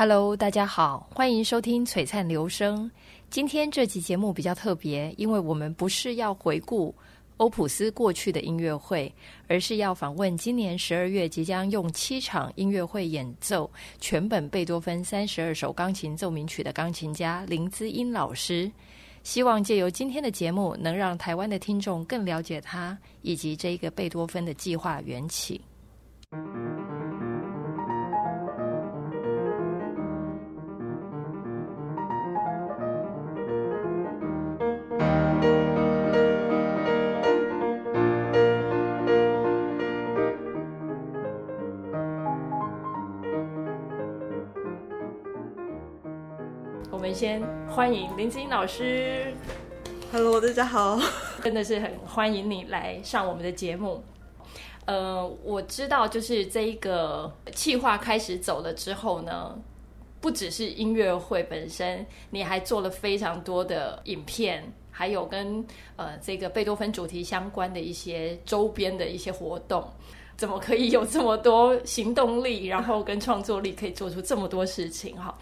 Hello，大家好，欢迎收听璀璨流声。今天这集节目比较特别，因为我们不是要回顾欧普斯过去的音乐会，而是要访问今年十二月即将用七场音乐会演奏全本贝多芬三十二首钢琴奏鸣曲的钢琴家林姿英老师。希望借由今天的节目，能让台湾的听众更了解他以及这一个贝多芬的计划缘起。先欢迎林子英老师。Hello，大家好，真的是很欢迎你来上我们的节目。呃，我知道，就是这一个计划开始走了之后呢，不只是音乐会本身，你还做了非常多的影片，还有跟呃这个贝多芬主题相关的一些周边的一些活动。怎么可以有这么多行动力，然后跟创作力，可以做出这么多事情？哈。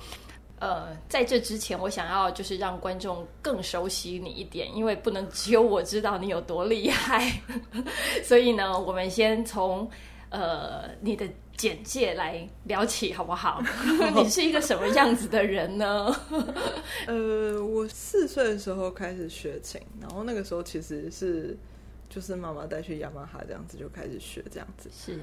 呃，在这之前，我想要就是让观众更熟悉你一点，因为不能只有我知道你有多厉害，所以呢，我们先从呃你的简介来聊起，好不好？你是一个什么样子的人呢？呃，我四岁的时候开始学琴，然后那个时候其实是就是妈妈带去雅马哈这样子就开始学这样子，是，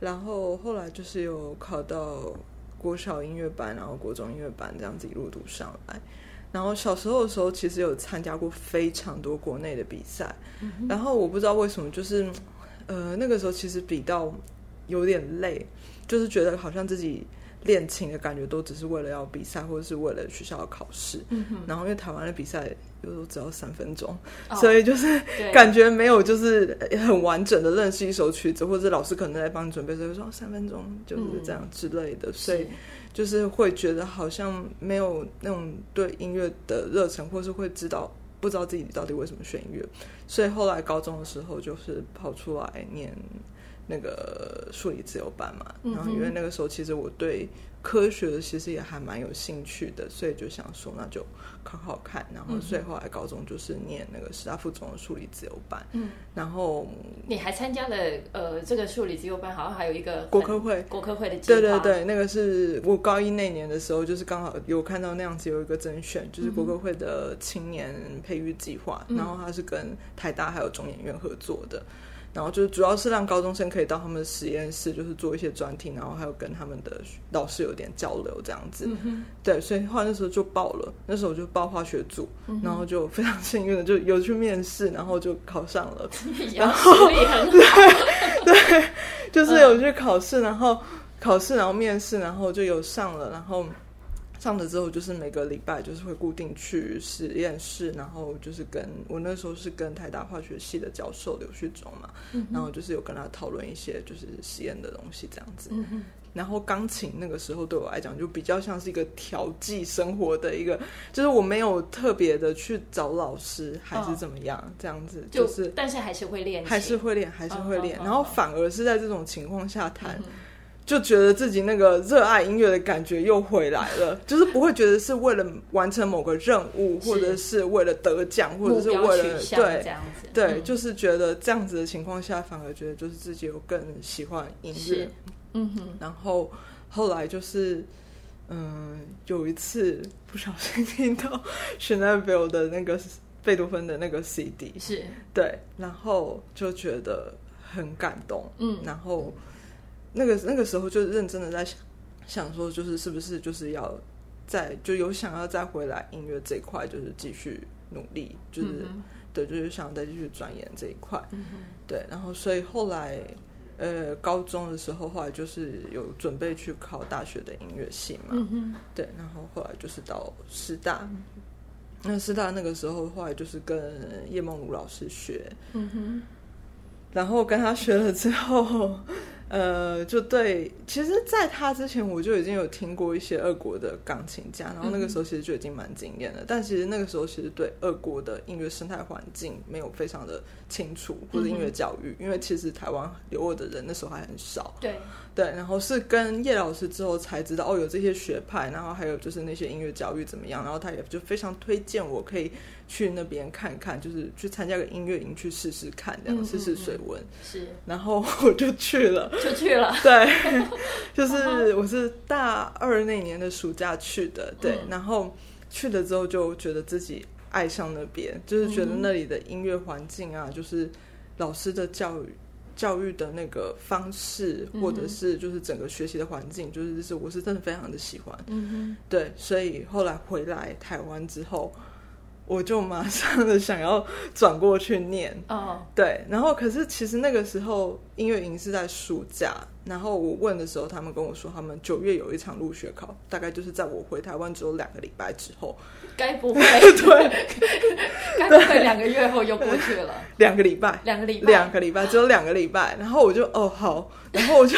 然后后来就是有考到。国小音乐班，然后国中音乐班，这样子一路读上来。然后小时候的时候，其实有参加过非常多国内的比赛。嗯、然后我不知道为什么，就是呃那个时候其实比到有点累，就是觉得好像自己。练琴的感觉都只是为了要比赛，或者是为了学校的考试。嗯、然后因为台湾的比赛有时候只要三分钟，哦，所以就是感觉没有就是很完整的认识一首曲子，或者老师可能在帮你准备，所以说三分钟就是这样之类的，嗯，所以就是会觉得好像没有那种对音乐的热忱，或是会知道不知道自己到底为什么选音乐。所以后来高中的时候就是跑出来念。那个数理自由班嘛，然后因为那个时候其实我对科学的其实也还蛮有兴趣的，所以就想说那就考考看，然后所以后来高中就是念那个师大附中的数理自由班。嗯，然后你还参加了呃这个数理自由班，好像还有一个国科会，国科会的计划。对对对，那个是我高一那年的时候，就是刚好有看到那样子有一个甄选，就是国科会的青年培育计划，然后他是跟台大还有中研院合作的。然后就是主要是让高中生可以到他们的实验室，就是做一些专题，然后还有跟他们的老师有点交流这样子。嗯、对，所以后来那时候就报了，那时候就报化学组，嗯、然后就非常幸运的就有去面试，然后就考上了。然后对对，就是有去考试，然后考试，然后面试，然后就有上了，然后。上了之后，就是每个礼拜就是会固定去实验室，然后就是跟我那时候是跟台大化学系的教授刘旭中嘛、嗯，然后就是有跟他讨论一些就是实验的东西这样子。嗯、然后钢琴那个时候对我来讲就比较像是一个调剂生活的一个，就是我没有特别的去找老师还是怎么样、哦、这样子，就是就但是还是会练，还是会练，还是会练、哦，然后反而是在这种情况下弹。嗯就觉得自己那个热爱音乐的感觉又回来了，就是不会觉得是为了完成某个任务，或者是为了得奖，或者是为了对这样子，对、嗯，就是觉得这样子的情况下，反而觉得就是自己有更喜欢音乐，嗯哼。然后后来就是，嗯，有一次不小心听到 Schönberg 的那个贝多芬的那个 CD，是。对，然后就觉得很感动，嗯，然后。那个那个时候就认真的在想，想说就是是不是就是要再就有想要再回来音乐这一块，就是继续努力，就是、嗯、对，就是想要再继续钻研这一块、嗯，对。然后所以后来呃高中的时候，后来就是有准备去考大学的音乐系嘛、嗯，对。然后后来就是到师大，嗯、那师大那个时候后来就是跟叶梦茹老师学，嗯哼。然后跟他学了之后。呃，就对，其实，在他之前，我就已经有听过一些俄国的钢琴家，然后那个时候其实就已经蛮惊艳的。但其实那个时候，其实对俄国的音乐生态环境没有非常的清楚，或者音乐教育，因为其实台湾留俄的人那时候还很少。对对，然后是跟叶老师之后才知道，哦，有这些学派，然后还有就是那些音乐教育怎么样，然后他也就非常推荐我可以去那边看看，就是去参加个音乐营去试试看，这样试试水温。是，然后我就去了。就去了，对，就是我是大二那年的暑假去的，对，然后去了之后就觉得自己爱上那边，就是觉得那里的音乐环境啊，就是老师的教育教育的那个方式，或者是就是整个学习的环境，就是是我是真的非常的喜欢，嗯哼，对，所以后来回来台湾之后。我就马上的想要转过去念，oh. 对，然后可是其实那个时候音乐营是在暑假，然后我问的时候，他们跟我说他们九月有一场入学考，大概就是在我回台湾只有两个礼拜之后，该不会 对，该不会两个月后又过去了？两个礼拜，两个礼拜，两个礼拜，只有两个礼拜，然后我就哦好。然后我就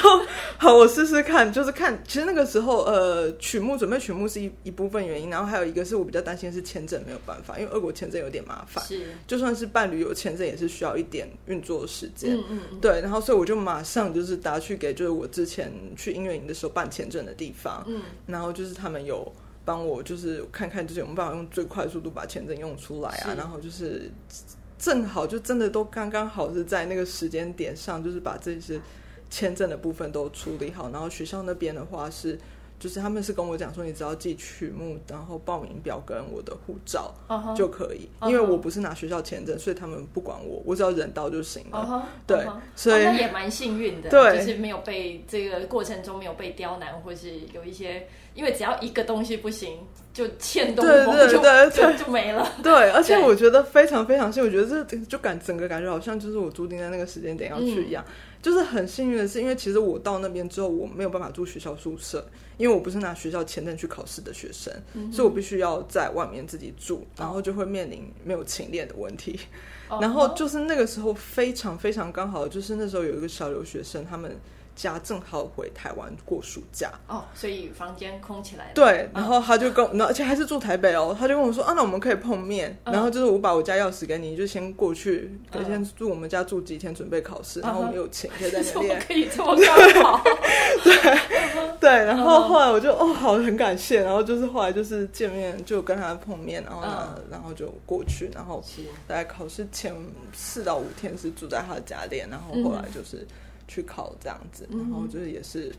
好，我试试看，就是看。其实那个时候，呃，曲目准备曲目是一一部分原因，然后还有一个是我比较担心的是签证没有办法，因为俄国签证有点麻烦。是，就算是办旅游签证，也是需要一点运作时间。嗯嗯，嗯。对，然后所以我就马上就是打去给就是我之前去音乐营的时候办签证的地方。嗯。然后就是他们有帮我，就是看看就是有没有办法用最快速度把签证用出来啊。然后就是正好就真的都刚刚好是在那个时间点上，就是把这些。签证的部分都处理好，然后学校那边的话是，就是他们是跟我讲说，你只要寄曲目，然后报名表跟我的护照就可以，uh -huh. 因为我不是拿学校签证，所以他们不管我，我只要人到就行了。Uh -huh. 对，uh -huh. 所以、也蛮幸运的，对，就是没有被这个过程中没有被刁难，或是有一些，因为只要一个东西不行，就欠东风，对对对，就就，就没了。对，而且我觉得非常非常幸运，我觉得这就感整个感觉好像就是我注定在那个时间点要去一样。嗯就是很幸运的是，因为其实我到那边之后，我没有办法住学校宿舍，因为我不是拿学校签证去考试的学生，嗯，所以我必须要在外面自己住，然后就会面临没有寝练的问题。哦。然后就是那个时候非常非常刚好，就是那时候有一个小留学生，他们。家正好回台湾过暑假哦，所以房间空起来了。对，然后他就跟，而且还是住台北哦，他就跟我说啊，那我们可以碰面。然后就是我把我家钥匙给你，就先过去，可以先住我们家住几天，准备考试。然后我们有钱可以在那边，可以这么刚好。对对，然后后来我就哦，好，很感谢。然后就是后来就是见面，就跟他碰面，然后呢，然后就过去，然后大概考试前四到五天是住在他的家里，然后后来就是。去考这样子，然后就是也是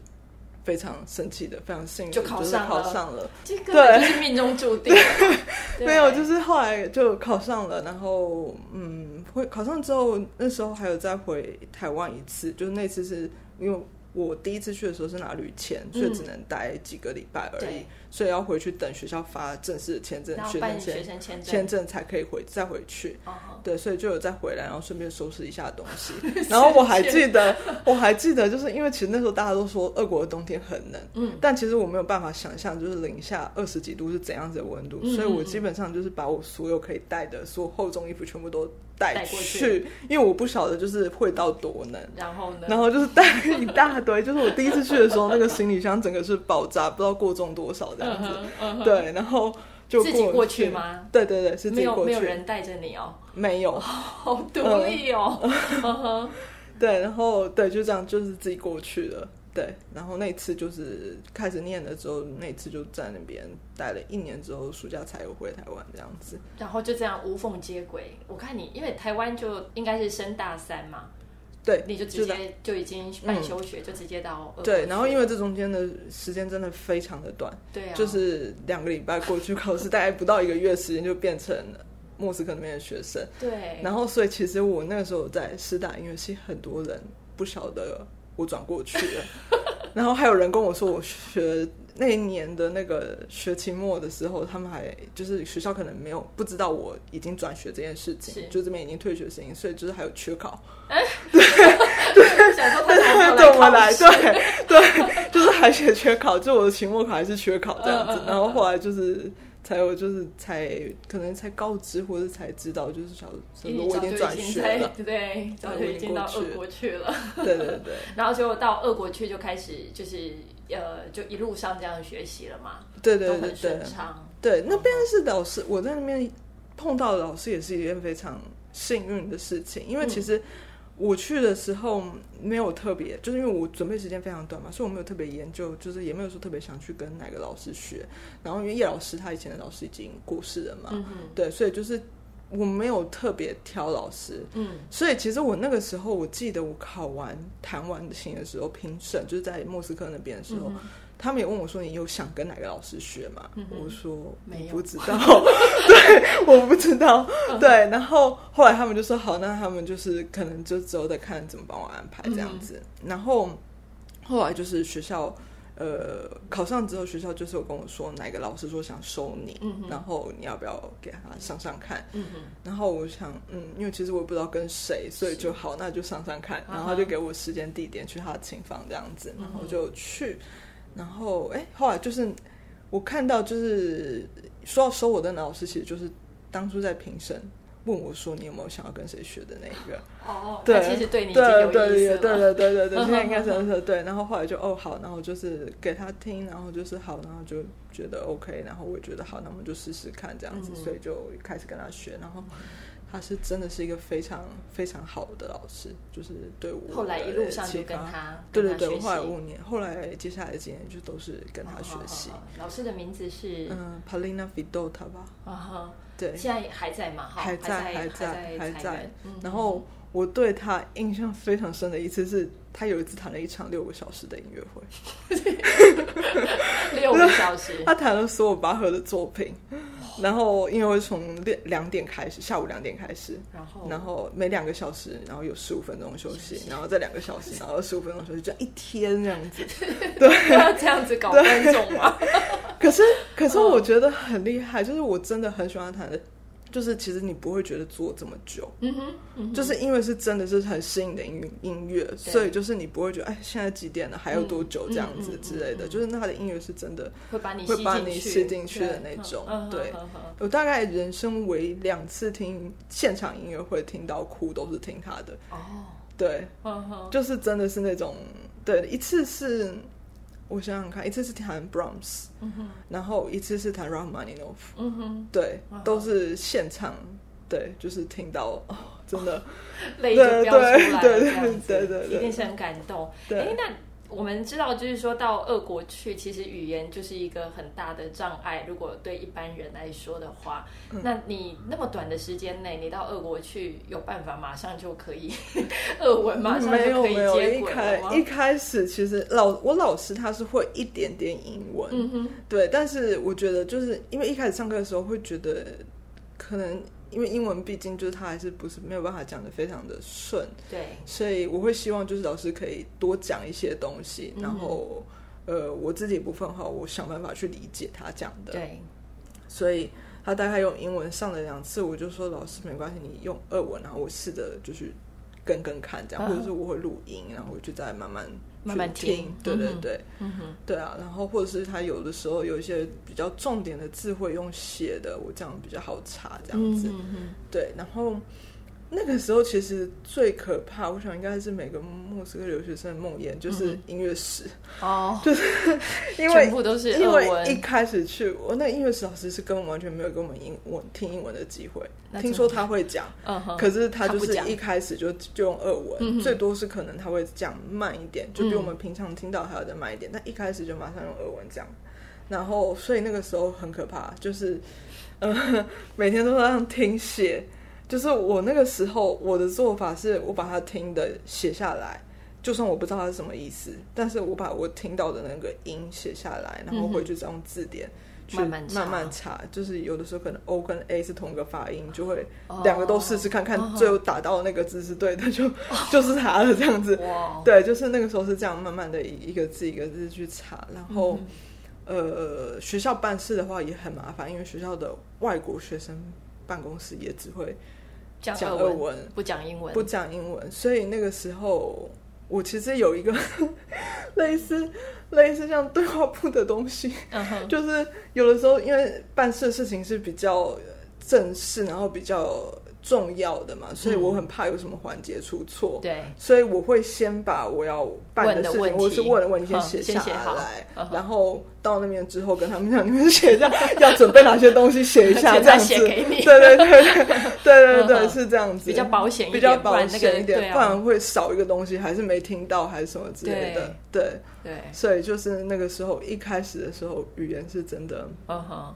非常神奇的，非常幸运，就考上考上了，这个就是命中注定。没有，就是后来就考上了，然后嗯，会考上之后，那时候还有再回台湾一次，就是那次是因为。我第一次去的时候是拿旅签，所以只能待几个礼拜而已，嗯，所以要回去等学校发正式的签证，学生签证签签证才可以回再回去。Uh -huh. 对，所以就有再回来，然后顺便收拾一下东西。然后我还记得，我还记得，就是因为其实那时候大家都说俄国的冬天很冷，嗯，但其实我没有办法想象，就是零下二十几度是怎样子的温度，嗯，所以我基本上就是把我所有可以带的所有厚重衣服全部都。带去，去，因为我不晓得就是会到多冷，然后呢，然后就是带一大堆，就是我第一次去的时候，那个行李箱整个是爆炸，不知道过重多少这样子。Uh -huh, uh -huh. 对，然后就自己过去吗？对对对，是自己过去，没有没有人带着你哦，没有，好独立哦。Uh -huh. 对，然后对，就这样，就是自己过去了。对，然后那次就是开始念的时候，那次就在那边待了一年之后，暑假才有回台湾这样子。然后就这样无缝接轨。我看你，因为台湾就应该是升大三嘛，对，你就直接就已经办休学，嗯，就直接到。对，然后因为这中间的时间真的非常的短，对啊，就是两个礼拜过去考试，大概不到一个月时间就变成莫斯科那边的学生。对，然后所以其实我那个时候在师大音乐系，很多人不晓得。我转过去了，然后还有人跟我说，我学那一年的那个学期末的时候，他们还就是学校可能没有不知道我已经转学这件事情，就这边已经退学的事情，所以就是还有缺考。哎，对对，想说他怎么来？对对，就是还写缺考，就我的期末考还是缺考这样子。然后后来就是才有就是才可能才告知或者才知道，就是小时候我已经转学了，对，早就已经到俄国去了，对对对，然后结果到俄国去就开始就是呃就一路上这样学习了嘛，对对对对，对，对那边是老师，我在那边碰到的老师也是一件非常幸运的事情，因为其实。我去的时候没有特别，就是因为我准备时间非常短嘛，所以我没有特别研究，就是也没有说特别想去跟哪个老师学。然后因为叶老师他以前的老师已经过世了嘛，嗯、对，所以就是我没有特别挑老师。嗯，所以其实我那个时候，我记得我考完弹完琴的时候评审，就是在莫斯科那边的时候。嗯他们也问我说：“你有想跟哪个老师学吗？”嗯、我说：“我不知道。”对，我不知道。对，然后后来他们就说：“好，那他们就是可能就之后再看怎么帮我安排这样子。嗯”然后后来就是学校呃考上之后，学校就是有跟我说哪个老师说想收你，嗯、然后你要不要给他上上看？嗯、然后我想，嗯，因为其实我也不知道跟谁，所以就好，那就上上看。然后他就给我时间地点去他的琴房这样子，然后就去。然后，哎，后来就是我看到，就是说要收我的老师，其实就是当初在评审问我说你有没有想要跟谁学的那一个？哦，对，其实对你有对对对对对对，现在应该是对。然后后来就哦好，然后就是给他听，然后就是好，然后就觉得 OK，然后我也觉得好，那么就试试看这样子，所以就开始跟他学，然后。他是真的是一个非常非常好的老师，就是对我后来一路上就跟他对对对，后来五年，后来接下来的几年就都是跟他学习。老师的名字是嗯，Polina Fedotova 吧？啊哈，对，现在还在吗？还在，还在，还在。然后我对他印象非常深的一次是，他有一次弹了一场六个小时的音乐会，六个小时，他弹了所有巴赫的作品。然后音乐会从两两点开始，下午两点开始，然后然后每两个小时，然后有十五分钟休息，然后再两个小时，然后十五分钟休息，这样一天这样子，对，要这样子搞观众吗？可是可是我觉得很厉害，就是我真的很喜欢弹的。就是其实你不会觉得做这么久，嗯哼，嗯哼，就是因为是真的是很新颖的音音乐，所以就是你不会觉得哎，现在几点了，还有多久这样子之类的。就是那他的音乐是真的会把你会把你吸进去的那种。对，我大概人生唯两次听现场音乐会听到哭，都是听他的。哦，对，就是真的是那种，对，一次是。我想想看，一次是弹 Brahms，嗯哼，然后一次是弹 Rachmaninoff，嗯哼，对，都是现场，对，就是听到，哦，真的。泪就飙出来，对对对对对，一定是很感动。哎，那。我们知道，就是说到俄国去，其实语言就是一个很大的障碍。如果对一般人来说的话，嗯、那你那么短的时间内，你到俄国去，有办法马上就可以 俄文马上就可以接轨吗？一开一开始，其实老我老师他是会一点点英文，嗯哼，对。但是我觉得，就是因为一开始上课的时候会觉得可能。因为英文毕竟就是他还是不是没有办法讲的非常的顺，对，所以我会希望就是老师可以多讲一些东西，嗯、然后呃我自己部分的话，我想办法去理解他讲的，对，所以他大概用英文上了两次，我就说老师没关系，你用俄文，然后我试着就是跟跟看这样，啊、或者是我会录音，然后我就再慢慢。慢慢听，对对对，嗯哼，对啊，然后或者是他有的时候有一些比较重点的字会用写的，我这样比较好查，这样子，嗯哼，对，然后。那个时候其实最可怕，我想应该是每个莫斯科留学生的梦魇，就是音乐史。哦，就是 因为全部都是因为一开始去，我那个音乐史老师是根本完全没有给我们英文听英文的机会，听说他会讲，可是他就是一开始就就用俄文，最多是可能他会讲慢一点，就比我们平常听到还要再慢一点，但一开始就马上用俄文讲，然后所以那个时候很可怕，就是呃 每天都这样听写。就是我那个时候，我的做法是我把它听的写下来，就算我不知道它是什么意思，但是我把我听到的那个音写下来，然后回去再用字典去慢慢慢慢查。就是有的时候可能 O 跟 A 是同一个发音，就会两个都试试看看，最后打到的那个字是对的，就 就是它了这样子。对，就是那个时候是这样慢慢的一个字一个字去查。然后呃，学校办事的话也很麻烦，因为学校的外国学生办公室也只会。讲俄文，不讲英文，不讲英文，所以那个时候我其实有一个 类似类似像对话簿的东西，uh huh. 就是有的时候因为办事的事情是比较正式，然后比较。重要的嘛，所以我很怕有什么环节出错。对、嗯，所以我会先把我要办的事情，或是问的问题先写下来，嗯、然后到那边之后跟他们讲，你们写一下 要准备哪些东西，写一下 这样子。给你对对对对对 对对，是这样子，比较保险一点，比较保险一点，不然，、那个啊、不然会少一个东西，还是没听到，还是什么之类的。对对，对所以就是那个时候一开始的时候，语言是真的。嗯哼。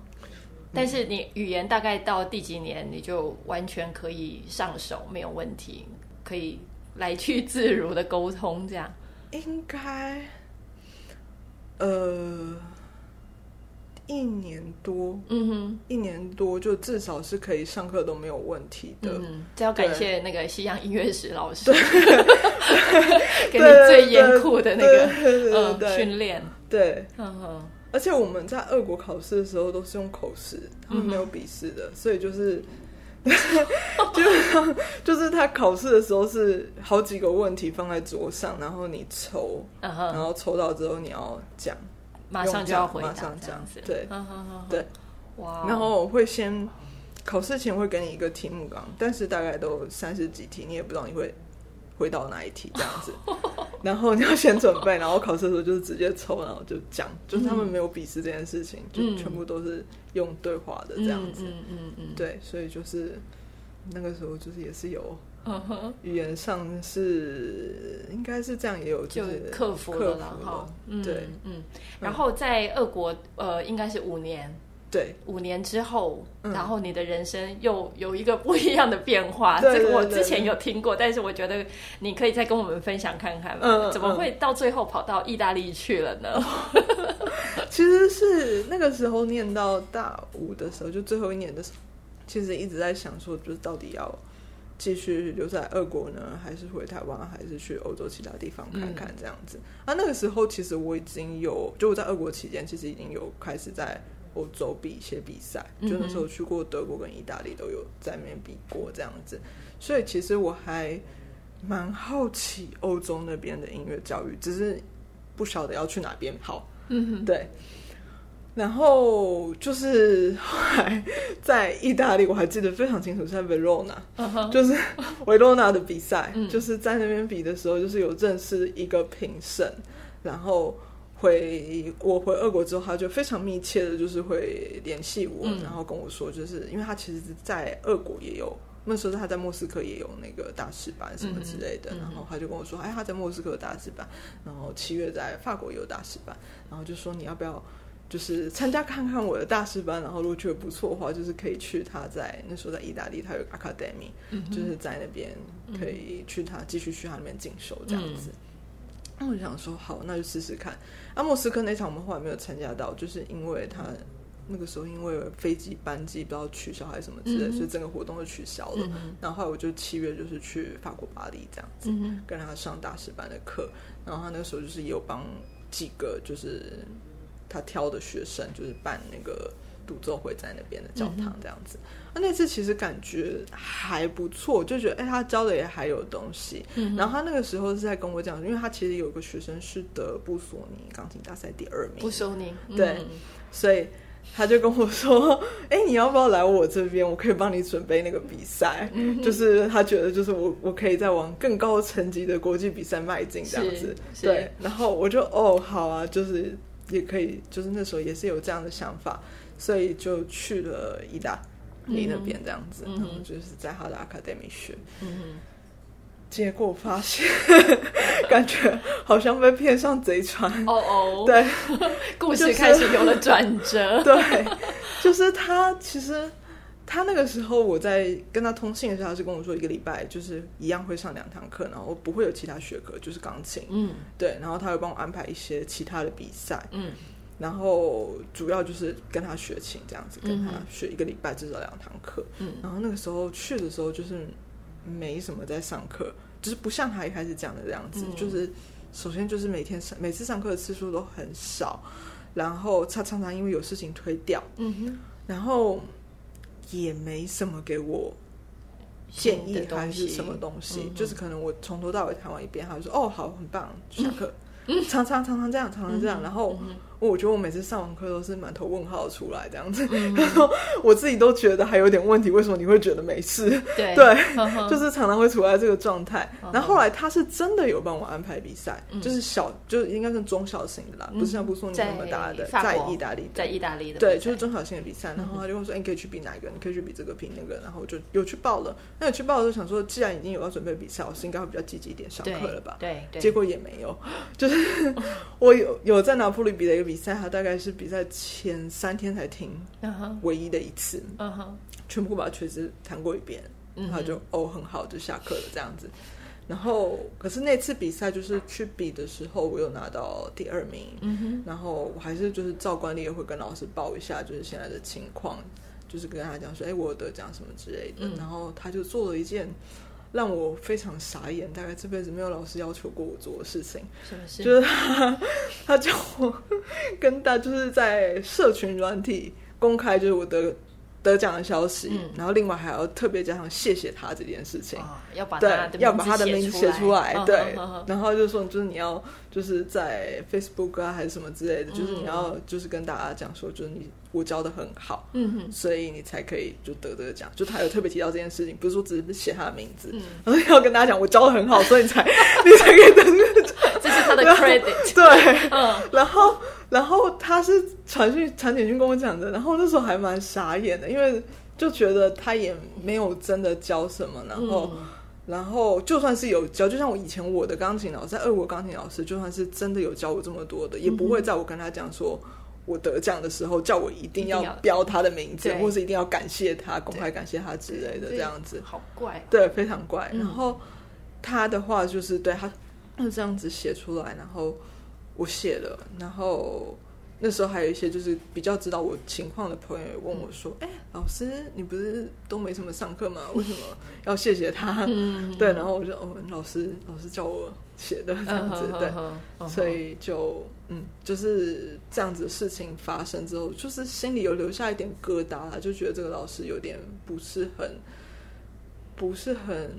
但是你语言大概到第几年你就完全可以上手，没有问题，可以来去自如的沟通，这样。应该呃一年多，嗯哼，一年多就至少是可以上课都没有问题的。嗯，这要感谢那个西洋音乐史老师，给你最严酷的那个嗯训练，对，嗯哼。而且我们在俄国考试的时候都是用口试，他们没有笔试的，嗯、所以就是 就是他考试的时候是好几个问题放在桌上，然后你抽，然后抽到之后你要讲，马上就要回答，马上讲，这样子，对，对，哇，然后我会先考试前会给你一个题目纲，但是大概都三十几题，你也不知道你会。回到哪一题这样子，然后你要先准备，然后考试的时候就是直接抽，然后就讲，就是他们没有笔试这件事情，就全部都是用对话的这样子，嗯嗯嗯，对，所以就是那个时候就是也是有，语言上是应该是这样，也有就是克服了哈，对，嗯，然后在俄国呃应该是五年。对，五年之后，然后你的人生又有一个不一样的变化。这个我之前有听过，但是我觉得你可以再跟我们分享看看。嗯，怎么会到最后跑到意大利去了呢？其实是那个时候念到大五的时候，就最后一年的时候，其实一直在想说，就是到底要继续留在俄国呢，还是回台湾，还是去欧洲其他地方看看这样子。啊，那个时候其实我已经有，就我在俄国期间，其实已经有开始在。欧洲比一些比赛，就那时候去过德国跟意大利都有在那边比过这样子，所以其实我还蛮好奇欧洲那边的音乐教育，只是不晓得要去哪边好。嗯哼，对。然后就是后来在意大利，我还记得非常清楚，在维罗纳，就是维罗纳的比赛，就是在那边比的时候，就是有认识一个评审，然后。回我回俄国之后，他就非常密切的，就是会联系我，嗯、然后跟我说，就是因为他其实，在俄国也有那时候他在莫斯科也有那个大师班什么之类的，嗯、然后他就跟我说，哎，他在莫斯科有大师班，然后七月在法国也有大师班，然后就说你要不要就是参加看看我的大师班，然后如果觉得不错的话，就是可以去他在那时候在意大利，他有 Academy，、嗯、就是在那边可以去他继续去他那边进修这样子。嗯那我就想说，好，那就试试看。阿莫斯科那场我们后来没有参加到，就是因为他那个时候因为飞机班机不知道取消还是什么之类，嗯、所以整个活动就取消了。嗯、然后后来我就七月就是去法国巴黎这样子，嗯、跟他上大师班的课。然后他那个时候就是也有帮几个就是他挑的学生，就是办那个。独奏会在那边的教堂这样子，那、那次其实感觉还不错，就觉得哎、欸，他教的也还有东西。嗯、然后他那个时候是在跟我讲，因为他其实有个学生是得布索尼钢琴大赛第二名，布索尼，对，嗯、所以他就跟我说，哎、欸，你要不要来我这边？我可以帮你准备那个比赛，嗯、就是他觉得就是我我可以再往更高层级的国际比赛迈进这样子。对，然后我就哦，好啊，就是也可以，就是那时候也是有这样的想法。所以就去了意大利那边这样子，嗯、然后就是在他的 Academy 学，结果发现 感觉好像被骗上贼船。哦哦，对，故事开始有了转折，对，就是他其实他那个时候我在跟他通信的时候，他是跟我说一个礼拜就是一样会上两堂课，然后不会有其他学科，就是钢琴，嗯，对，然后他会帮我安排一些其他的比赛，嗯。然后主要就是跟他学琴这样子，跟他学一个礼拜至少两堂课。嗯，然后那个时候去的时候就是没什么在上课，就是不像他一开始讲的这样子，嗯、就是首先就是每天上每次上课的次数都很少，然后他常常因为有事情推掉，嗯哼，然后也没什么给我建议还是什么东西，嗯、就是可能我从头到尾谈完一遍，他就说哦好，很棒，下课。嗯、常常常常这样，常常这样，嗯、然后。嗯我觉得我每次上完课都是满头问号出来这样子，嗯、然后我自己都觉得还有点问题。为什么你会觉得没事？对，对 就是常常会处在这个状态。然后后来他是真的有帮我安排比赛，嗯、就是小，就是应该是中小型的啦，嗯、不是像布索尼那么大的，在，在意大利，在意大利的，对，就是中小型的比赛。然后他就会说：“哎、嗯欸，你可以去比哪一个？你可以去比这个，比那个。”然后我就有去报了。那有去报的时候想说，既然已经有要准备比赛，我是应该会比较积极一点上课了吧？对，对，结果也没有。就是 我有有在拿破仑比的一个比赛，他大概是。比赛前三天才听，唯一的一次嗯哼全部把曲子弹过一遍，然后就哦很好，就下课了这样子。然后可是那次比赛就是去比的时候，我有拿到第二名，嗯哼。然后我还是就是照惯例也会跟老师报一下，就是现在的情况，就是跟他讲说，哎，我有得奖什么之类的。然后他就做了一件。让我非常傻眼，大概这辈子没有老师要求过我做的事情，什么事？就是他，他叫我跟大，就是在社群软体公开，就是我的。得奖的消息，嗯、然后另外还要特别加上谢谢他这件事情，哦、要把他对要把他的名字写出来，哦、对，然后就说就是你要就是在 Facebook 啊还是什么之类的，嗯、就是你要就是跟大家讲说就是你我教的很好，嗯哼，所以你才可以就得这个奖，就他有特别提到这件事情，不是说只是写他的名字，嗯、然后要跟大家讲我教的很好，所以你才 你才可以得这个奖，这是他的 credit，对，嗯，然后。然后他是传讯传简讯跟我讲的，然后那时候还蛮傻眼的，因为就觉得他也没有真的教什么，然后，嗯、然后就算是有教，就像我以前我的钢琴老师，在俄国钢琴老师，就算是真的有教我这么多的，也不会在我跟他讲说我得奖的时候叫我一定要标他的名字，或是一定要感谢他，公开感谢他之类的这样子，好怪，对，非常怪。然后他的话就是对他这样子写出来，然后。我写了，然后那时候还有一些就是比较知道我情况的朋友也问我说：“哎、嗯，老师，你不是都没什么上课吗？为什么要谢谢他？”嗯、对，然后我就哦，老师，老师叫我写的这样子，嗯、对，所以就嗯，就是这样子的事情发生之后，就是心里有留下一点疙瘩，就觉得这个老师有点不是很，不是很。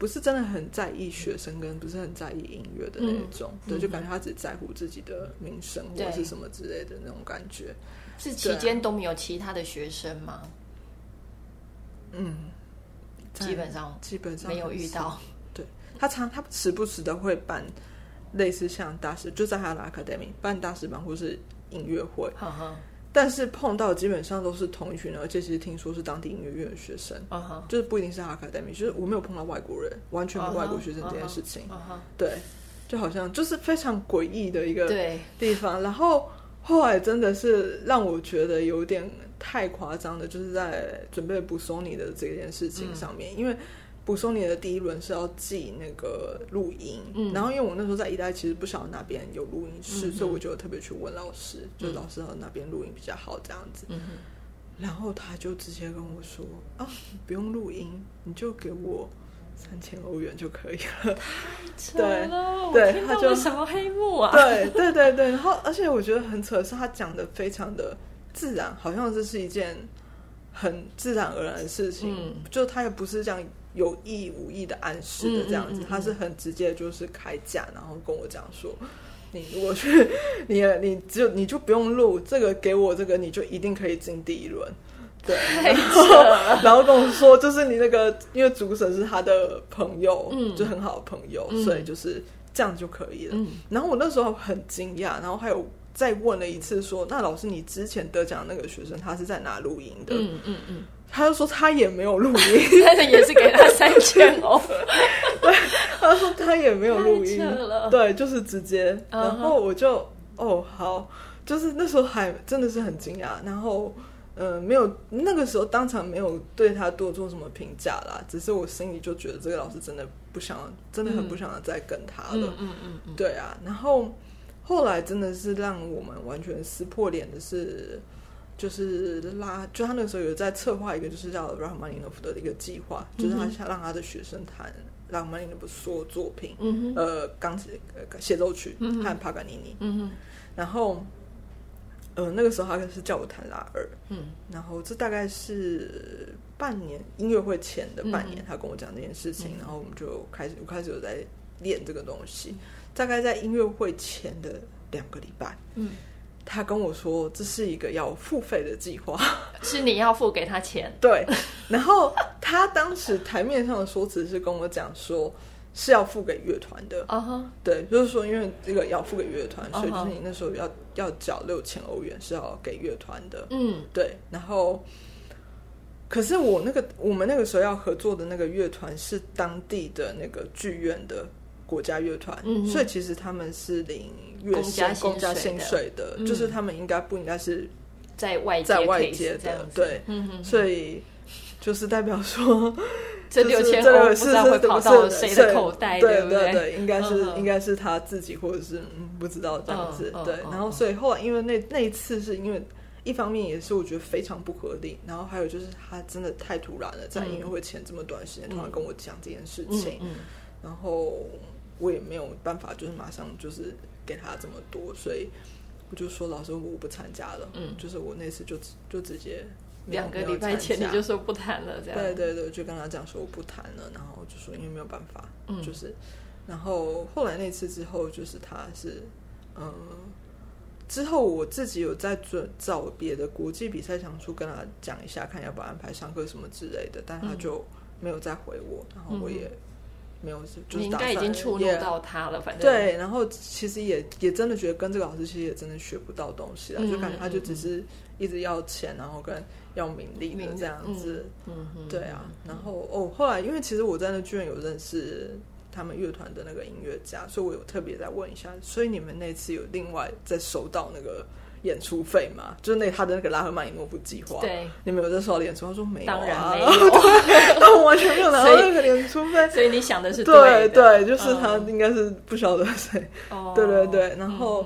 不是真的很在意学生，跟不是很在意音乐的那种，嗯、对，就感觉他只在乎自己的名声或者是什么之类的那种感觉。是期间都没有其他的学生吗？嗯，基本上基本上没有遇到。对，他常他时不时的会办类似像大师，就在他的 academy 办大师班或是音乐会。但是碰到基本上都是同一群人，而且其实听说是当地音乐院的学生，uh huh. 就是不一定是阿卡戴米，就是我没有碰到外国人，完全没有外国学生这件事情。Uh huh. uh huh. 对，就好像就是非常诡异的一个地方。然后后来真的是让我觉得有点太夸张的，就是在准备补索尼的这件事情上面，嗯、因为。布索尼的第一轮是要记那个录音，嗯、然后因为我那时候在意大利，其实不晓得哪边有录音室，嗯、所以我就特别去问老师，嗯、就老师说哪边录音比较好这样子。嗯、然后他就直接跟我说：“啊，不用录音，你就给我三千欧元就可以了。”太扯了，对，对，他就什么黑幕啊？对对对对，然后而且我觉得很扯的是，他讲的非常的自然，好像这是一件很自然而然的事情，嗯、就他也不是这样。有意无意的暗示的这样子，嗯嗯嗯、他是很直接，就是开价，然后跟我讲说，你如果去，你你只有你就不用录这个，给我这个，你就一定可以进第一轮。对，然后然后跟我说，就是你那个，因为主审是他的朋友，嗯，就很好的朋友，嗯、所以就是这样就可以了。嗯、然后我那时候很惊讶，然后还有再问了一次说，那老师，你之前得奖那个学生，他是在哪录音的？嗯。嗯嗯他就说他也没有录音，但 是也是给他三千哦。对，他说他也没有录音，对，就是直接。然后我就、uh. 哦好，就是那时候还真的是很惊讶。然后嗯、呃，没有那个时候当场没有对他多做什么评价啦，只是我心里就觉得这个老师真的不想，真的很不想再跟他了。嗯嗯嗯嗯，对啊。然后后来真的是让我们完全撕破脸的是。就是拉，就他那个时候有在策划一个，就是叫 Rachmaninoff 的一个计划，就是他想让他的学生弹 Rachmaninoff 所有作品，嗯、呃，钢琴协奏曲和帕格尼尼，嗯、哼。然后，呃，那个时候他是叫我弹拉二，嗯，然后这大概是半年音乐会前的半年，他跟我讲这件事情，嗯、然后我们就开始我开始有在练这个东西，大概在音乐会前的两个礼拜，嗯。他跟我说，这是一个要付费的计划，是你要付给他钱。对，然后他当时台面上的说辞是跟我讲说是要付给乐团的。啊哈、uh，huh. 对，就是说因为这个要付给乐团，所以就是你那时候要要缴六千欧元是要给乐团的。嗯，对。然后，可是我那个我们那个时候要合作的那个乐团是当地的那个剧院的国家乐团，嗯、所以其实他们是领。月薪公家薪水的，嗯、就是他们应该不应该是在外在外界的，对，嗯、所以就是代表说，这六千欧不知道会跑到谁的口袋，对不对？对，应该是应该是他自己，或者是不知道这样子，对。然后，所以后来因为那那一次是因为一方面也是我觉得非常不合理，然后还有就是他真的太突然了，在音乐会前这么短时间突然跟我讲这件事情，嗯嗯、然后我也没有办法，就是马上就是。给他这么多，所以我就说老师我不参加了。嗯，就是我那次就就直接两个礼拜前你就说不谈了，这样。对对对，就跟他讲说我不谈了，然后就说因为没有办法，嗯，就是，然后后来那次之后，就是他是嗯，之后我自己有在准找别的国际比赛，想说跟他讲一下，看要不要安排上课什么之类的，但他就没有再回我，然后我也。没有，就是应该已经触怒到他了。反正对，然后其实也也真的觉得跟这个老师其实也真的学不到东西了，就感觉他就只是一直要钱，然后跟要名利的这样子。嗯嗯，对啊。然后哦，后来因为其实我在那居然有认识他们乐团的那个音乐家，所以我有特别再问一下，所以你们那次有另外再收到那个？演出费嘛，就是那他的那个拉赫曼尼诺夫计划，对，你们有在收到演出？他说没有，当然没有，我完全没有拿到那个演出费。所以你想的是对对，就是他应该是不晓得谁，哦对对对。然后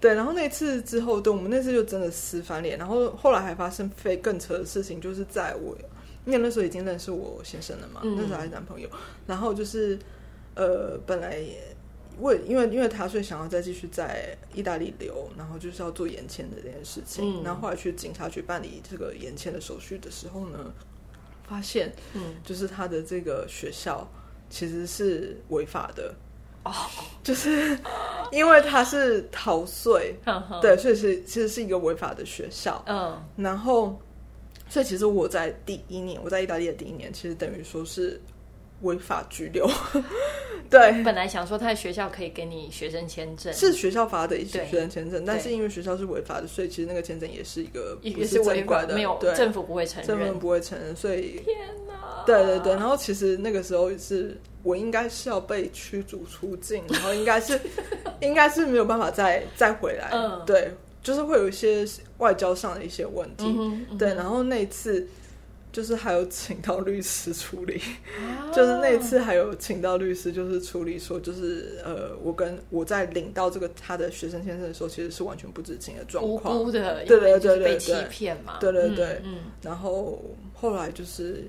对，然后那次之后，对我们那次就真的撕翻脸。然后后来还发生非更扯的事情，就是在我因为那时候已经认识我先生了嘛，那时候还是男朋友。然后就是呃，本来。为因为因为他所以想要再继续在意大利留，然后就是要做延签的这件事情。嗯、然后后来去警察局办理这个延签的手续的时候呢，发现，嗯，就是他的这个学校其实是违法的哦，就是因为他是逃税，嗯、对，所以是其实是一个违法的学校。嗯，然后，所以其实我在第一年，我在意大利的第一年，其实等于说是。违法拘留，对。本来想说他的学校可以给你学生签证，是学校发的一些学生签证，但是因为学校是违法的，所以其实那个签证也是一个也是违法的，没有对政府不会承认，政府不会承认，所以天哪，对对对。然后其实那个时候是我应该是要被驱逐出境，然后应该是 应该是没有办法再再回来，嗯，对，就是会有一些外交上的一些问题，嗯嗯对。然后那一次。就是还有请到律师处理，啊、就是那次还有请到律师，就是处理说，就是呃，我跟我在领到这个他的学生签证的时候，其实是完全不知情的状况，无辜的，对对对对，被欺骗嘛，对对对，嗯，嗯然后后来就是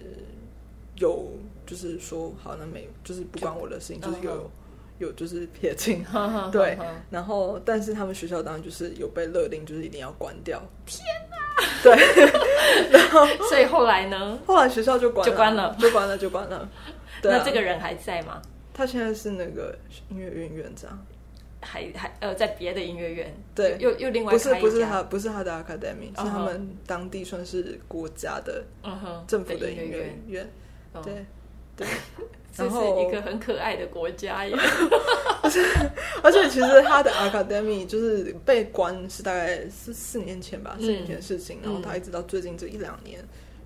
有就是说，好，那没就是不关我的事情，就，就是有、嗯、有就是撇清，对，然后但是他们学校当然就是有被勒令，就是一定要关掉，天哪！对，然后 所以后来呢？后来学校就关就关了，就关了，就关了。那这个人还在吗？他现在是那个音乐院院长，还还呃，在别的音乐院。对，又又另外不是不是他不是他的 academy，是他们当地算是国家的政府的音乐院。对对。这是一个很可爱的国家耶，而且而且其实他的 Academy 就是被关是大概是四年前吧，四年前的事情，然后他一直到最近这一两年，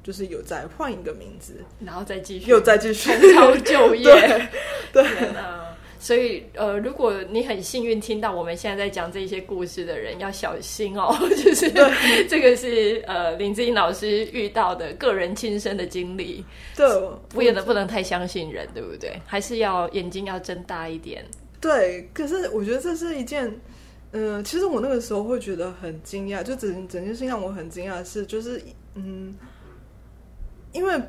就是有在换一个名字，然后再继续又再继续重操旧业，对。所以，呃，如果你很幸运听到我们现在在讲这些故事的人，要小心哦。就是这个是呃林志颖老师遇到的个人亲身的经历，对，不也能不能太相信人，对不对？还是要眼睛要睁大一点。对，可是我觉得这是一件，嗯、呃，其实我那个时候会觉得很惊讶，就整整件事情让我很惊讶的是，就是嗯，因为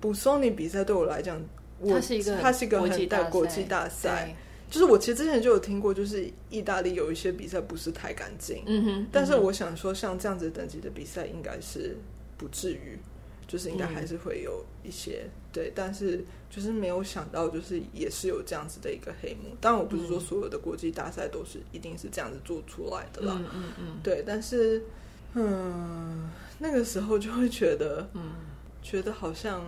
布松尼比赛对我来讲。它是一个，它是一个很大国际大赛，就是我其实之前就有听过，就是意大利有一些比赛不是太干净，嗯哼，但是我想说，像这样子等级的比赛，应该是不至于，就是应该还是会有一些、嗯、对，但是就是没有想到，就是也是有这样子的一个黑幕。当然，我不是说所有的国际大赛都是一定是这样子做出来的啦，嗯嗯嗯，对，但是嗯，那个时候就会觉得，嗯，觉得好像。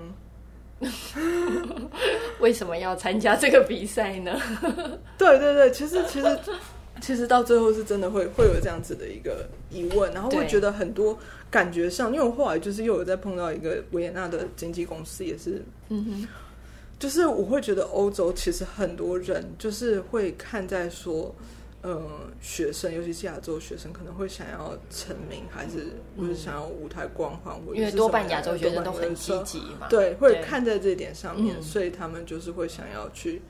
为什么要参加这个比赛呢？对对对，其实其实其实到最后是真的会会有这样子的一个疑问，然后会觉得很多感觉上，因为我后来就是又有在碰到一个维也纳的经纪公司，也是，嗯哼，就是我会觉得欧洲其实很多人就是会看在说。嗯，学生，尤其是亚洲学生，可能会想要成名，还是或者想要舞台光环，或者因为多半亚洲学生都很积极嘛，对，会看在这一点上面，所以他们就是会想要去，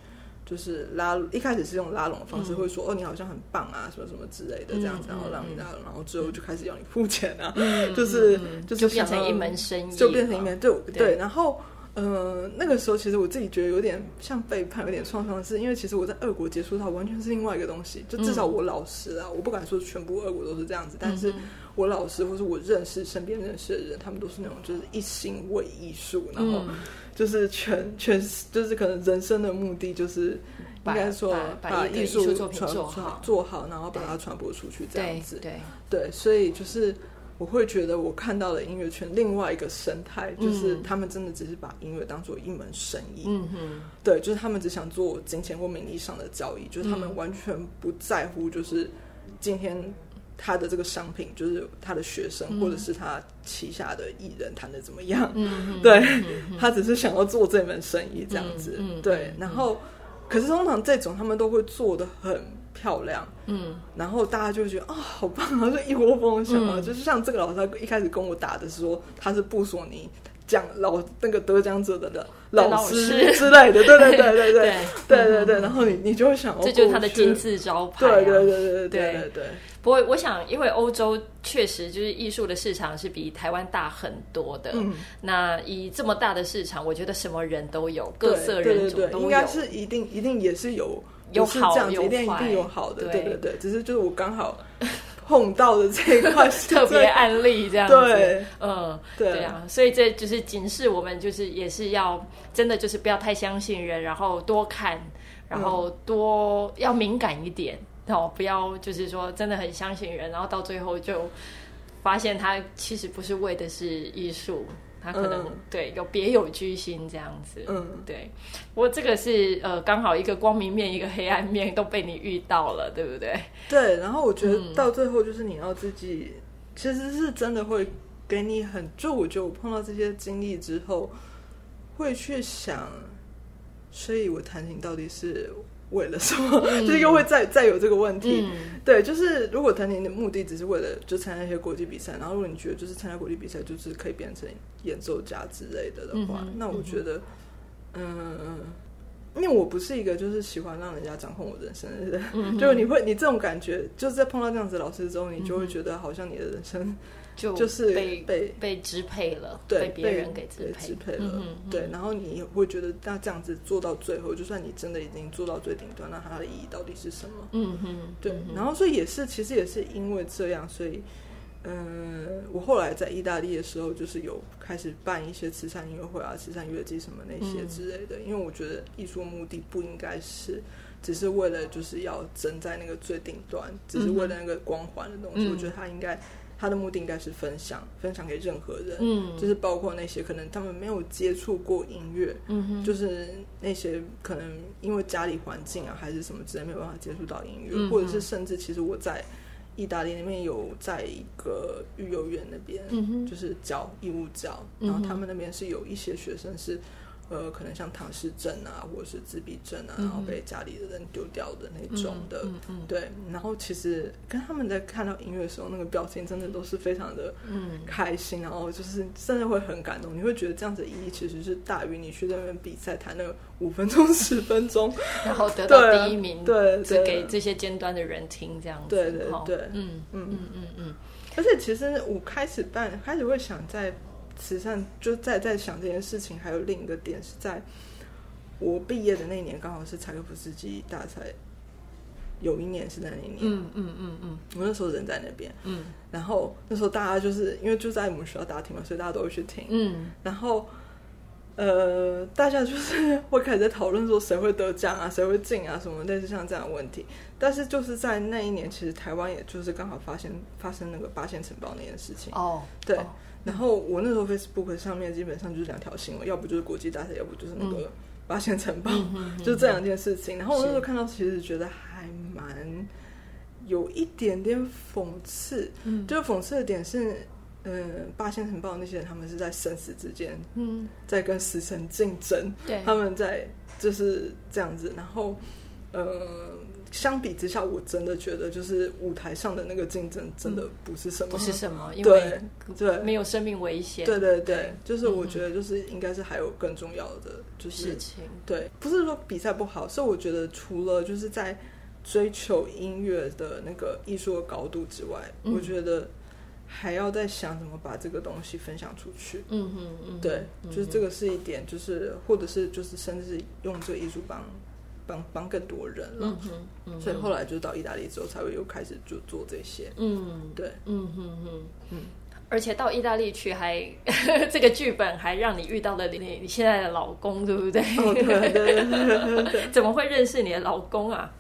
就是拉，一开始是用拉拢的方式，会说哦，你好像很棒啊，什么什么之类的这样子，然后让你拉拢，然后之后就开始要你付钱啊，就是就是变成一门生意，就变成一门对。对，然后。呃，那个时候其实我自己觉得有点像背叛，有点创伤的是，因为其实我在俄国接触到完全是另外一个东西。就至少我老师啊，嗯、我不敢说全部俄国都是这样子，但是我老师或是我认识身边认识的人，他们都是那种就是一心为艺术，然后就是全全就是可能人生的目的就是应该说把艺术作品做好，做好，然后把它传播出去这样子。对对，对，所以就是。我会觉得我看到了音乐圈另外一个生态，就是他们真的只是把音乐当做一门生意。嗯哼，对，就是他们只想做金钱或名利上的交易，就是他们完全不在乎，就是今天他的这个商品，就是他的学生或者是他旗下的艺人弹的怎么样。嗯 对，他只是想要做这门生意这样子。对，然后可是通常这种他们都会做的很漂亮，嗯，然后大家就觉得啊、哦，好棒啊，就一窝蜂想啊，嗯、就是像这个老师他，一开始跟我打的时候，他是布索尼奖老那个得奖者的的老师之类的，对对对对对对对。对对，然后你你就会想，这就是他的金字招牌、啊，对对对对对对对。对。不过我想，因为欧洲确实就是艺术的市场是比台湾大很多的，嗯，那以这么大的市场，我觉得什么人都有，各色人种都有，应该是一定一定也是有。有好这样子，一定一定有好的，对对对，只是就是我刚好碰到的这一块 特别案例这样子，对，嗯，对啊，所以这就是警示我们，就是也是要真的就是不要太相信人，然后多看，然后多要敏感一点，哦，不要就是说真的很相信人，然后到最后就发现他其实不是为的是艺术。他可能、嗯、对有别有居心这样子，嗯，对。不过这个是呃，刚好一个光明面，一个黑暗面都被你遇到了，对不对？对。然后我觉得到最后就是你要自己，嗯、其实是真的会给你很，就我觉得我碰到这些经历之后，会去想，所以我弹琴到底是。为了什么？嗯、就是又会再再有这个问题。嗯、对，就是如果弹琴的目的只是为了就参加一些国际比赛，然后如果你觉得就是参加国际比赛就是可以变成演奏家之类的的话，嗯、那我觉得，嗯，嗯，因为我不是一个就是喜欢让人家掌控我人生的人，嗯、就是你会你这种感觉，就是在碰到这样子的老师之后，你就会觉得好像你的人生。就就是被被被支配了，对，被别人给支配，支配了，对。然后你也会觉得，那这样子做到最后，就算你真的已经做到最顶端，那它的意义到底是什么？嗯哼，对。然后所以也是，其实也是因为这样，所以，嗯，我后来在意大利的时候，就是有开始办一些慈善音乐会啊、慈善乐季什么那些之类的。因为我觉得艺术目的不应该是只是为了就是要争在那个最顶端，只是为了那个光环的东西。我觉得它应该。他的目的应该是分享，分享给任何人，嗯，就是包括那些可能他们没有接触过音乐，嗯哼，就是那些可能因为家里环境啊，还是什么之类没有办法接触到音乐，嗯，或者是甚至其实我在意大利那边有在一个育幼院那边，嗯哼，就是教义务教，然后他们那边是有一些学生是。呃，可能像唐氏症啊，或者是自闭症啊，然后被家里的人丢掉的那种的，嗯嗯嗯、对。然后其实跟他们在看到音乐的时候，那个表情真的都是非常的开心，嗯、然后就是真的会很感动。你会觉得这样子的意义其实是大于你去那边比赛弹那个五分钟、十分钟，然后得到第一名，对，只给这些尖端的人听这样子。对对对，嗯嗯嗯嗯嗯。而且其实我开始办，开始会想在。慈善就在在想这件事情，还有另一个点是在，我毕业的那一年刚好是柴可夫斯基大赛，有一年是在那一年，嗯嗯嗯嗯，我那时候人在那边，嗯，然后那时候大家就是因为就在我们学校大厅嘛，所以大家都会去听，嗯，然后。呃，大家就是 会开始在讨论说谁会得奖啊，谁会进啊，什么类似像这样的问题。但是就是在那一年，其实台湾也就是刚好发现发生那个八仙城堡那件事情。哦，对。哦、然后我那时候 Facebook 上面基本上就是两条新闻，要不就是国际大赛，要不就是那个八仙城堡，嗯、就是这两件事情。然后我那时候看到，其实觉得还蛮有一点点讽刺。嗯，就是讽刺的点是。嗯，八仙城堡那些人，他们是在生死之间，嗯，在跟死神竞争，对，他们在就是这样子。然后，呃，相比之下，我真的觉得，就是舞台上的那个竞争，真的不是什么，不是什么，因为对，对，没有生命危险，对对对，就是我觉得，就是应该是还有更重要的，就是事情，对，不是说比赛不好，是我觉得除了就是在追求音乐的那个艺术的高度之外，嗯、我觉得。还要再想怎么把这个东西分享出去。嗯哼嗯，对，嗯、就是这个是一点，就是或者是就是甚至用这个艺术帮帮帮更多人了。嗯所以后来就到意大利之后，才会又开始就做这些。嗯，对，嗯哼哼，嗯，而且到意大利去还 这个剧本还让你遇到了你你现在的老公，对不对？哦，对对对对对。怎么会认识你的老公啊？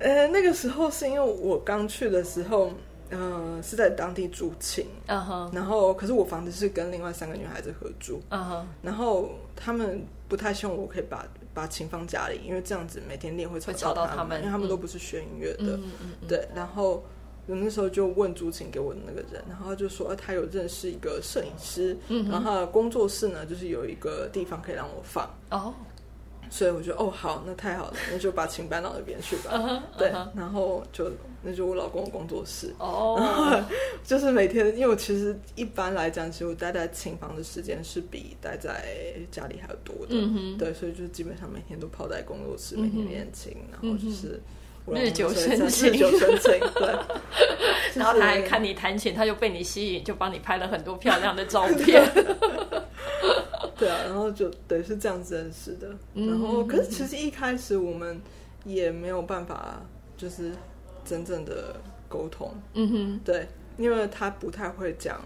呃，那个时候是因为我刚去的时候。嗯、呃，是在当地住寝，uh huh. 然后可是我房子是跟另外三个女孩子合住，uh huh. 然后他们不太希望我可以把把琴放家里，因为这样子每天练会吵到他们，因为他们都不是学音乐的，嗯、对。然后我那时候就问朱琴给我的那个人，然后他就说，呃、他有认识一个摄影师，嗯、然后他的工作室呢，就是有一个地方可以让我放，uh. 所以我觉得哦，好，那太好了，那就把琴搬到那边去吧，uh huh. uh huh. 对，然后就。那就我老公的工作室哦，然 后就是每天，因为我其实一般来讲，其实我待在琴房的时间是比待在家里还要多的，嗯、哼对，所以就基本上每天都泡在工作室，每天练琴，然后就是日久生情，日久生情，对。然后他还看你弹琴，他就被你吸引，就帮你拍了很多漂亮的照 片。对啊，然后就对，是这样子认识的。然后，可是其实一开始我们也没有办法，就是。真正的沟通，嗯哼，对，因为他不太会讲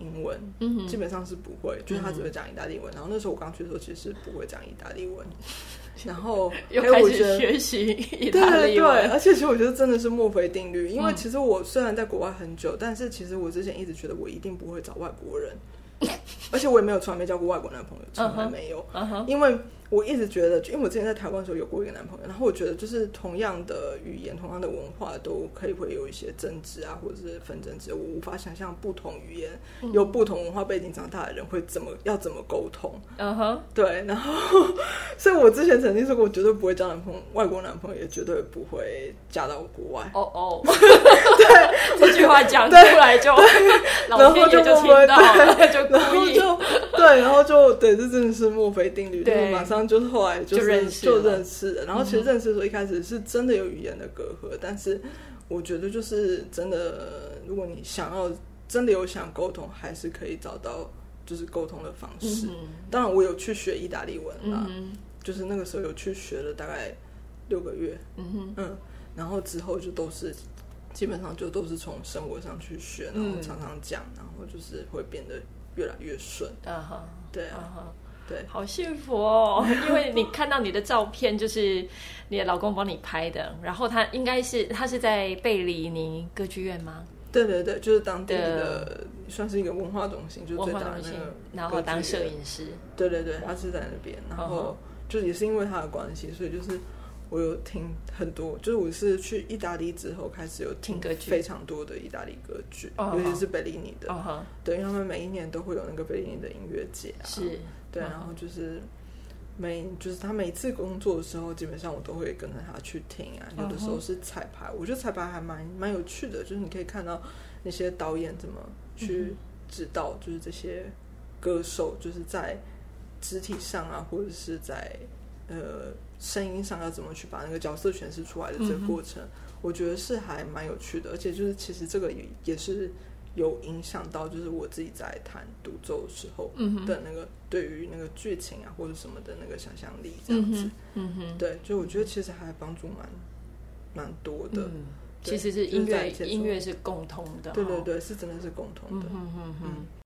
英文，嗯，基本上是不会，就是他只会讲意大利文。然后那时候我刚去的时候，其实是不会讲意大利文，然后 又开始学习意大利文，对，对，而且其实我觉得真的是墨菲定律，因为其实我虽然在国外很久，但是其实我之前一直觉得我一定不会找外国人，而且我也没有从来没交过外国男朋友，从来没有，因为。我一直觉得，就因为我之前在台湾的时候有过一个男朋友，然后我觉得就是同样的语言、同样的文化都可以会有一些争执啊，或者是纷争。我无法想象不同语言、嗯、有不同文化背景长大的人会怎么要怎么沟通。嗯哼、uh，huh. 对。然后，所以我之前曾经说过，我绝对不会交男朋友，外国男朋友也绝对不会嫁到国外。哦哦，对，这句话讲出来就，老天爷就听到了，对就故意就对，然后就对，这真的是墨菲定律，对，马上。就是后来就是就认识，就认识了，然后其实认识的时候一开始是真的有语言的隔阂，嗯、但是我觉得就是真的，如果你想要真的有想沟通，还是可以找到就是沟通的方式。嗯、当然，我有去学意大利文啦，嗯、就是那个时候有去学了大概六个月，嗯然后之后就都是基本上就都是从生活上去学，然后常常讲，然后就是会变得越来越顺。啊哈，对啊。对，好幸福哦！因为你看到你的照片，就是你的老公帮你拍的，然后他应该是他是在贝里尼歌剧院吗？对对对，就是当地的算是一个文化中心，就是最大的那个，然后当摄影师。对对对，他是在那边，然后就也是因为他的关系，所以就是我有听很多，就是我是去意大利之后开始有听歌剧，非常多的意大利歌剧，尤其是贝利尼的，对，因为他们每一年都会有那个贝利尼的音乐节，是。对，然后就是每就是他每次工作的时候，基本上我都会跟着他去听啊。有的时候是彩排，我觉得彩排还蛮蛮有趣的，就是你可以看到那些导演怎么去指导，就是这些歌手就是在肢体上啊，或者是在呃声音上要怎么去把那个角色诠释出来的这个过程，我觉得是还蛮有趣的。而且就是其实这个也也是有影响到，就是我自己在弹独奏的时候的那个对于那个剧情啊或者什么的那个想象力这样子。嗯哼，对，就我觉得其实还帮助蛮蛮多的。嗯，其实是音乐，音乐是共通的。对对对，是真的是共通的。嗯哼哼。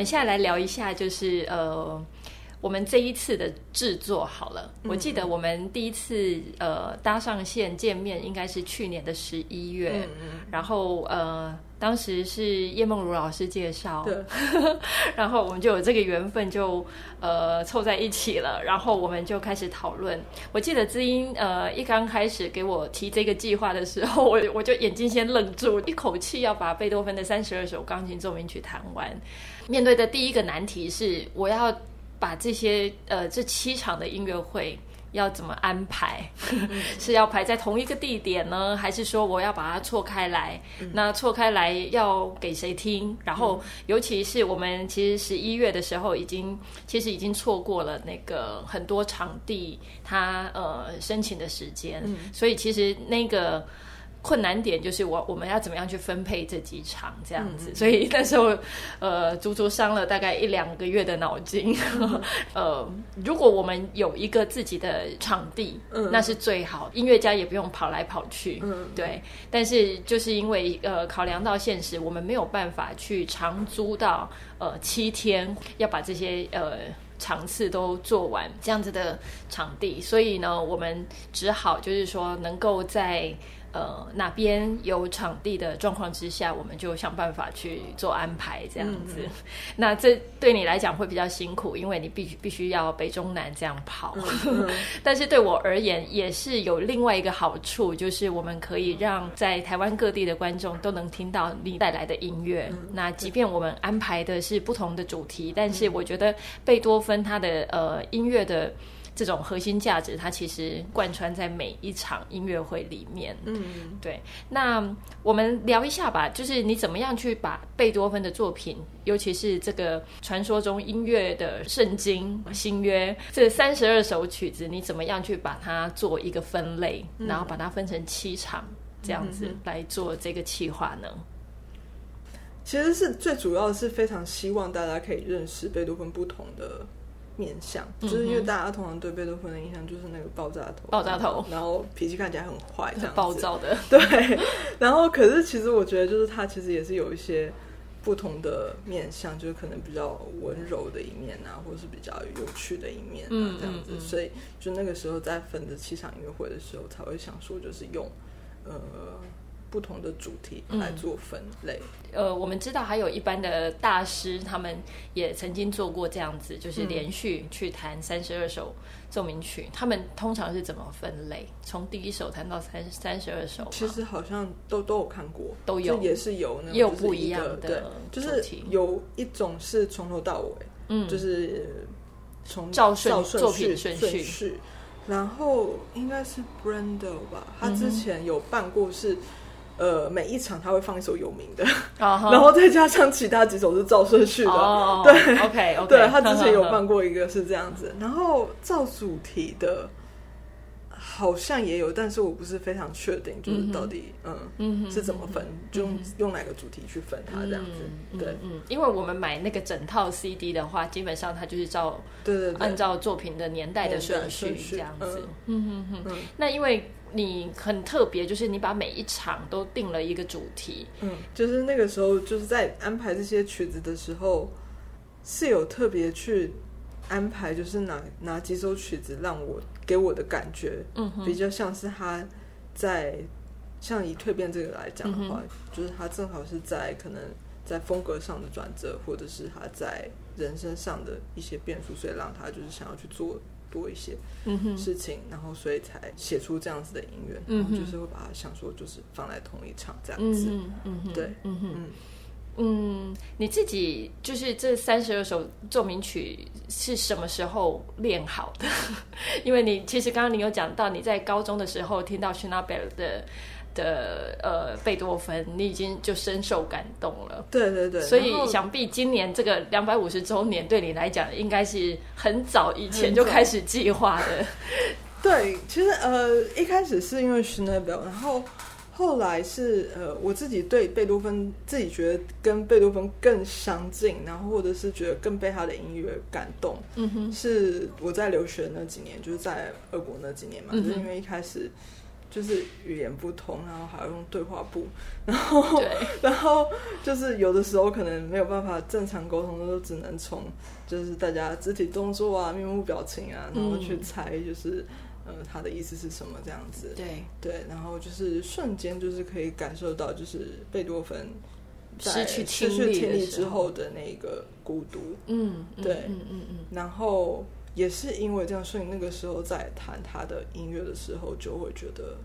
们现在来聊一下，就是呃，我们这一次的制作好了。嗯、我记得我们第一次呃搭上线见面，应该是去年的十一月。嗯嗯、然后呃，当时是叶梦如老师介绍，对 然后我们就有这个缘分就，就呃凑在一起了。然后我们就开始讨论。我记得知音呃一刚开始给我提这个计划的时候，我我就眼睛先愣住，一口气要把贝多芬的三十二首钢琴奏鸣曲弹完。面对的第一个难题是，我要把这些呃这七场的音乐会要怎么安排？是要排在同一个地点呢，还是说我要把它错开来？那错开来要给谁听？然后，尤其是我们其实十一月的时候已经其实已经错过了那个很多场地它呃申请的时间，所以其实那个。困难点就是我我们要怎么样去分配这几场这样子，嗯、所以那时候呃足足伤了大概一两个月的脑筋。嗯、呃，如果我们有一个自己的场地，嗯、那是最好，音乐家也不用跑来跑去，嗯、对。但是就是因为呃考量到现实，我们没有办法去长租到呃七天，要把这些呃场次都做完这样子的场地，所以呢，我们只好就是说能够在。呃，哪边有场地的状况之下，我们就想办法去做安排，这样子。嗯、那这对你来讲会比较辛苦，因为你必须必须要北中南这样跑。嗯、但是对我而言，也是有另外一个好处，就是我们可以让在台湾各地的观众都能听到你带来的音乐。嗯、那即便我们安排的是不同的主题，但是我觉得贝多芬他的呃音乐的。这种核心价值，它其实贯穿在每一场音乐会里面。嗯，对。那我们聊一下吧，就是你怎么样去把贝多芬的作品，尤其是这个传说中音乐的圣经《新约》这三十二首曲子，你怎么样去把它做一个分类，嗯、然后把它分成七场这样子来做这个企划呢？其实是最主要的是非常希望大家可以认识贝多芬不同的。面相，就是因为大家通常对贝多芬的印象就是那个爆炸头，爆炸头，然后脾气看起来很坏，这样暴躁的。对，然后可是其实我觉得，就是他其实也是有一些不同的面相，就是可能比较温柔的一面啊，或者是比较有趣的一面啊，这样子。嗯嗯嗯，所以就那个时候在粉的七场音乐会的时候，才会想说，就是用呃。不同的主题来做分类。嗯。呃，我们知道还有一般的大师，他们也曾经做过这样子，就是连续去弹三十二首奏鸣曲。嗯、他们通常是怎么分类？从第一首弹到三三十二首？其实好像都都有看过，都有，也是有那种，也有不一样的，对，就是有一种是从头到尾，嗯，就是从照顺作品顺序。然后应该是 Brendel 吧，他之前有办过是。呃，每一场他会放一首有名的，uh huh. 然后再加上其他几首是照顺序的。Oh, 对，OK OK。对，他之前有办过一个是这样子，然后照主题的，好像也有，但是我不是非常确定，就是到底嗯是怎么分，就用用哪个主题去分它这样子。对，嗯，因为我们买那个整套 CD 的话，基本上它就是照对对按照作品的年代的顺序这样子。嗯嗯嗯。那因为。你很特别，就是你把每一场都定了一个主题。嗯，就是那个时候，就是在安排这些曲子的时候，是有特别去安排，就是哪哪几首曲子让我给我的感觉，嗯，比较像是他在像以蜕变这个来讲的话，嗯，就是他正好是在可能在风格上的转折，或者是他在人生上的一些变数，所以让他就是想要去做。多一些事情，嗯、然后所以才写出这样子的音乐，嗯、哼。就是会把它想说就是放在同一场这样子，嗯嗯对，嗯哼，嗯。嗯，你自己就是这三十二首奏鸣曲是什么时候练好的？因为你其实刚刚你有讲到你在高中的时候听到 Schönberg 的的呃贝多芬，你已经就深受感动了。对对对，所以想必今年这个两百五十周年对你来讲，应该是很早以前就开始计划的。对，其实呃一开始是因为 Schönberg，然后。后来是呃，我自己对贝多芬自己觉得跟贝多芬更相近，然后或者是觉得更被他的音乐感动。嗯哼，是我在留学那几年，就是在俄国那几年嘛，嗯、就是因为一开始就是语言不通，然后还要用对话簿，然后 然后就是有的时候可能没有办法正常沟通，都只能从就是大家肢体动作啊、面部表情啊，然后去猜就是。呃，他的意思是什么？这样子，对对，然后就是瞬间，就是可以感受到，就是贝多芬失去失去听力之后的那个孤独。嗯，对，嗯嗯嗯。然后也是因为这样，所以那个时候在弹他的音乐的时候，就会觉得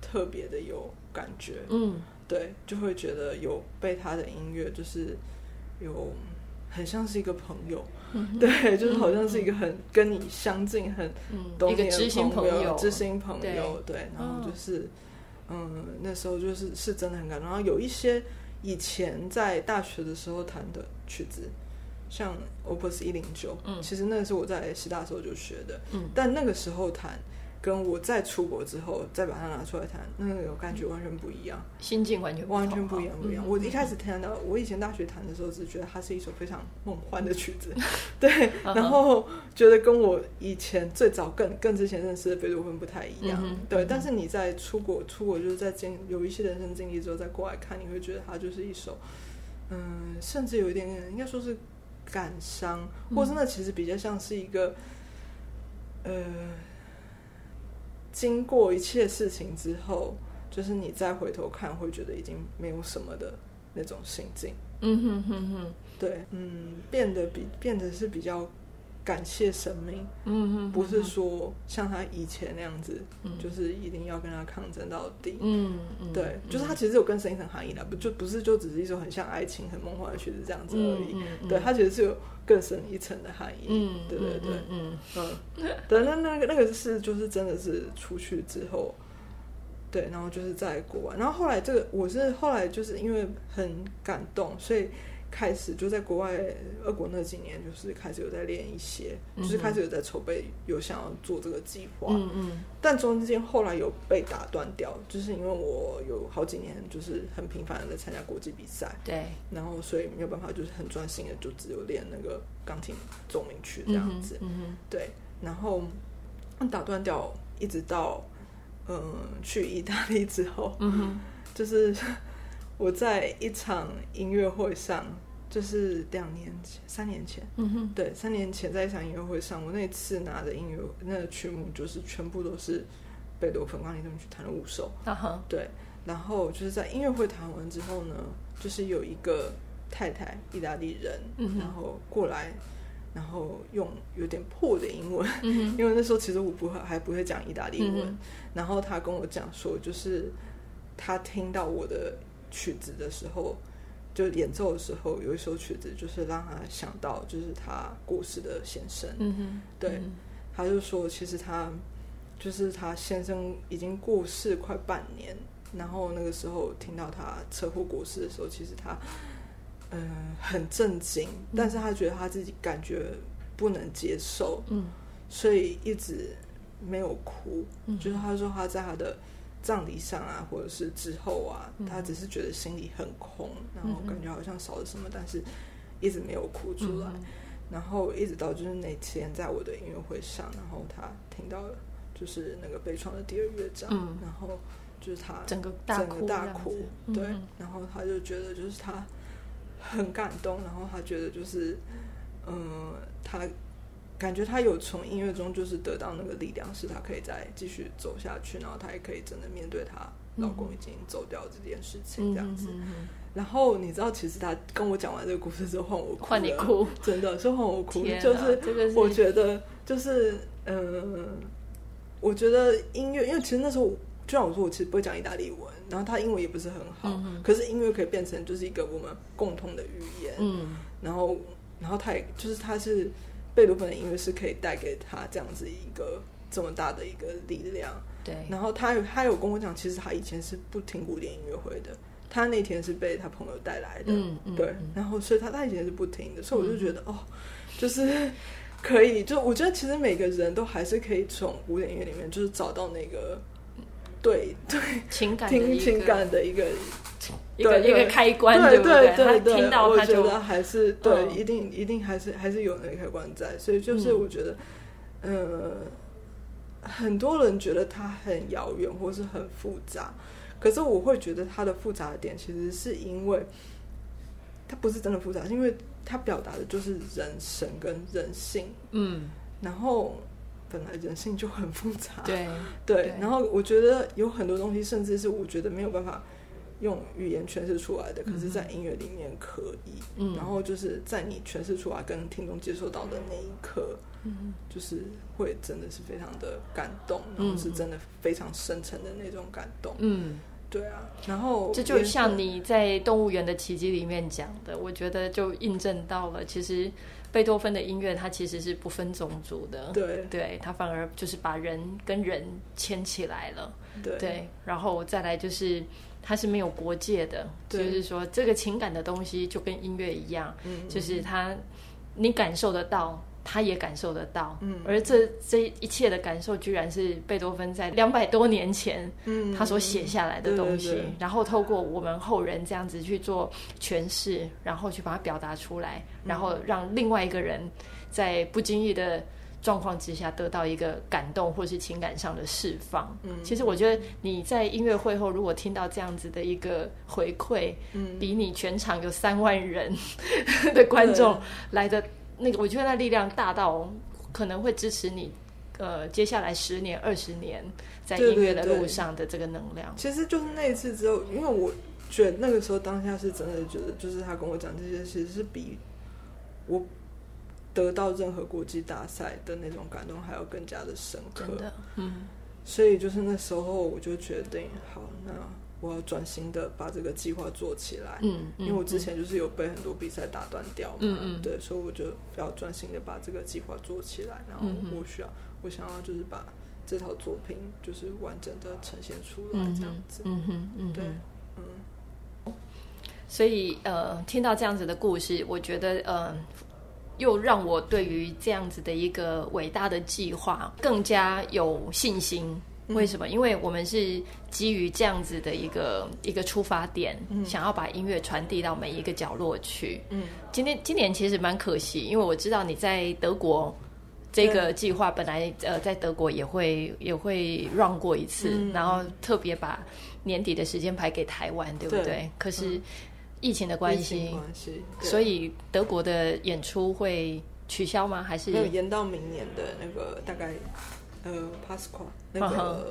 特别的有感觉。嗯，对，就会觉得有被他的音乐，就是有很像是一个朋友。对，就是好像是一个很跟你相近、很懂你的朋友、知心朋友，知心朋友。对，然后就是，嗯，那时候就是是真的很感动。然后有一些以前在大学的时候弹的曲子，像 Opus 一零九，嗯，其实那个是我在师大的时候就学的，嗯，但那个时候弹。跟我再出国之后再把它拿出来弹，那个感觉完全不一样，心境完全完全不一样，不一样。我一开始听到，我以前大学弹的时候，只觉得它是一首非常梦幻的曲子，对，然后觉得跟我以前最早更更之前认识的贝多芬不太一样，对。但是你在出国出国就是在经有一些人生经历之后再过来看，你会觉得它就是一首，嗯，甚至有一点点应该说是感伤，或是那其实比较像是一个，呃。经过一切事情之后，就是你再回头看，会觉得已经没有什么的那种心境。嗯哼哼哼，对，嗯，变得比变得是比较感谢神明。嗯嗯，不是说像他以前那样子，嗯、就是一定要跟他抗争到底。嗯对，嗯、就是他其实有更深一层含义的，不就不是就只是一首很像爱情、很梦幻的曲子这样子而已。对，他其实是有。更深一层的含义，嗯，对对对，嗯嗯，对，那那个那个是就是真的是出去之后，对，然后就是在国外，然后后来这个我是后来就是因为很感动，所以。开始就在国外，俄国那几年，就是开始有在练一些，嗯、就是开始有在筹备，有想要做这个计划。嗯嗯。但中间后来有被打断掉，就是因为我有好几年就是很频繁的在参加国际比赛。对。然后所以没有办法，就是很专心的就只有练那个钢琴奏鸣曲这样子。嗯，嗯对。然后打断掉，一直到嗯去意大利之后，嗯哼，就是我在一场音乐会上。就是两年前、三年前，嗯哼，对，三年前在一场音乐会上，我那次拿的音乐那个曲目就是全部都是贝多芬钢琴奏鸣曲弹了五首，啊哈，对，然后就是在音乐会弹完之后呢，就是有一个太太，意大利人，嗯，然后过来，然后用有点破的英文，嗯，因为那时候其实我不会还不会讲意大利文，嗯，然后他跟我讲说，就是他听到我的曲子的时候。就演奏的时候，有一首曲子，就是让他想到，就是他过世的先生。嗯哼，对，嗯、他就说，其实他就是他先生已经过世快半年，然后那个时候听到他车祸过世的时候，其实他嗯、呃、很震惊，但是他觉得他自己感觉不能接受，嗯，所以一直没有哭。嗯、就是他说他在他的。葬礼上啊，或者是之后啊，他只是觉得心里很空，然后感觉好像少了什么，但是一直没有哭出来。然后一直到就是那天在我的音乐会上，然后他听到了就是那个悲怆的第二乐章，然后就是他整个大哭，大哭，对，然后他就觉得就是他很感动，然后他觉得就是嗯，他。感觉他有从音乐中就是得到那个力量，是他可以再继续走下去，然后他也可以真的面对她老公已经走掉这件事情这样子。然后你知道，其实他跟我讲完这个故事之后，换我哭，换你哭，真的是换我哭，就是我觉得就是嗯，我觉得音乐，因为其实那时候就像我说，我其实不会讲意大利文，然后他英文也不是很好，嗯、可是音乐可以变成就是一个我们共同的语言。嗯，然后然后他也就是他是贝多芬的音乐是可以带给他这样子一个这么大的一个力量。对，然后他他有跟我讲，其实他以前是不听古典音乐会的。他那天是被他朋友带来的，嗯嗯、对，然后所以他他以前是不听的，所以我就觉得、嗯、哦，就是可以，就我觉得其实每个人都还是可以从古典音乐里面就是找到那个对对情感听情感的一个一个一个开关，对对对对，听到他就我觉得还是对，嗯、一定一定还是还是有那个开关在，所以就是我觉得，嗯、呃，很多人觉得它很遥远或是很复杂。可是我会觉得它的复杂的点，其实是因为它不是真的复杂，是因为它表达的就是人神跟人性。嗯，然后本来人性就很复杂，对 对。对然后我觉得有很多东西，甚至是我觉得没有办法用语言诠释出来的，可是在音乐里面可以。嗯，然后就是在你诠释出来跟听众接受到的那一刻。嗯，就是会真的是非常的感动，然后是真的非常深沉的那种感动。嗯。对啊，然后这就像你在《动物园的奇迹》里面讲的，我觉得就印证到了，其实贝多芬的音乐它其实是不分种族的，对，对，它反而就是把人跟人牵起来了，对，对，然后再来就是它是没有国界的，就是说这个情感的东西就跟音乐一样，嗯，就是它你感受得到。他也感受得到，嗯，而这这一切的感受，居然是贝多芬在两百多年前，嗯，他所写下来的东西，然后透过我们后人这样子去做诠释，然后去把它表达出来，然后让另外一个人在不经意的状况之下得到一个感动或是情感上的释放。嗯，其实我觉得你在音乐会后如果听到这样子的一个回馈，嗯，比你全场有三万人 的观众来的。那个，我觉得那力量大到可能会支持你，呃，接下来十年、二十年在音乐的路上的这个能量。对对对。其实就是那一次之后，因为我觉得那个时候当下是真的觉得，就是他跟我讲这些，其实是比我得到任何国际大赛的那种感动还要更加的深刻。真的，嗯。所以就是那时候我就决定，好，那。我要专心的把这个计划做起来，嗯，嗯，因为我之前就是有被很多比赛打断掉嘛，嗯嗯，对，所以我就要专心的把这个计划做起来，然后我需要，我想要就是把这套作品就是完整的呈现出来，这样子，嗯哼，嗯，对，嗯，所以呃，听到这样子的故事，我觉得呃，又让我对于这样子的一个伟大的计划更加有信心。为什么？因为我们是基于这样子的一个一个出发点，嗯、想要把音乐传递到每一个角落去。嗯，今天今年其实蛮可惜，因为我知道你在德国这个计划本来呃在德国也会也会 run 过一次，嗯、然后特别把年底的时间排给台湾，对不对？对，可是疫情的关系，关系，所以德国的演出会取消吗？还是延到明年的那个大概？呃，Pasqua 那个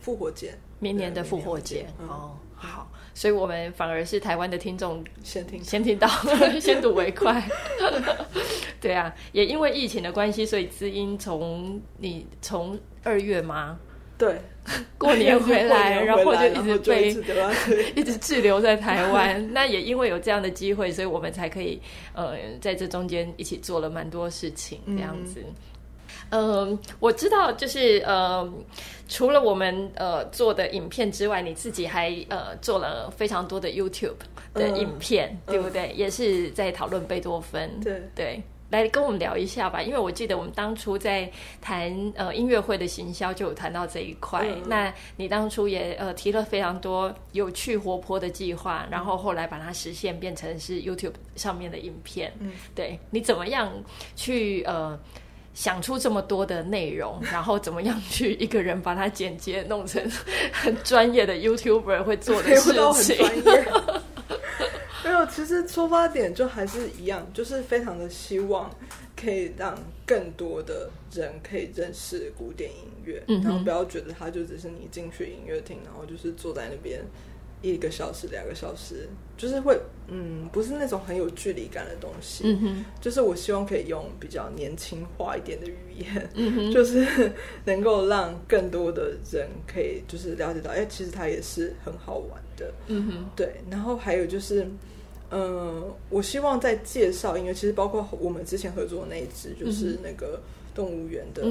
复活节，明年的复活节哦，好，所以我们反而是台湾的听众先听先听到，先睹为快。对啊，也因为疫情的关系，所以知音从你从二月吗？对，过年回来，然后就一直被一直滞留在台湾。那也因为有这样的机会，所以我们才可以呃在这中间一起做了蛮多事情，这样子。嗯、呃，我知道，就是呃，除了我们呃做的影片之外，你自己还呃做了非常多的 YouTube 的影片，呃、对不对？呃、也是在讨论贝多芬。对对，来跟我们聊一下吧，因为我记得我们当初在谈呃音乐会的行销，就有谈到这一块。呃、那你当初也呃提了非常多有趣活泼的计划，然后后来把它实现，变成是 YouTube 上面的影片。嗯，对，你怎么样去呃？想出这么多的内容，然后怎么样去一个人把它剪接弄成 很专业的 YouTuber 会做的事情？没有，其实出发点就还是一样，就是非常的希望可以让更多的人可以认识古典音乐，嗯、然后不要觉得它就只是你进去音乐厅，然后就是坐在那边一个小时、两个小时，就是会嗯，不是那种很有距离感的东西。嗯哼，就是我希望可以用比较年轻化一点的语言，嗯哼，就是能够让更多的人可以就是了解到，哎、欸，其实它也是很好玩的。嗯哼，对。然后还有就是，嗯、呃，我希望在介绍音乐，其实包括我们之前合作的那一支，就是那个动物园的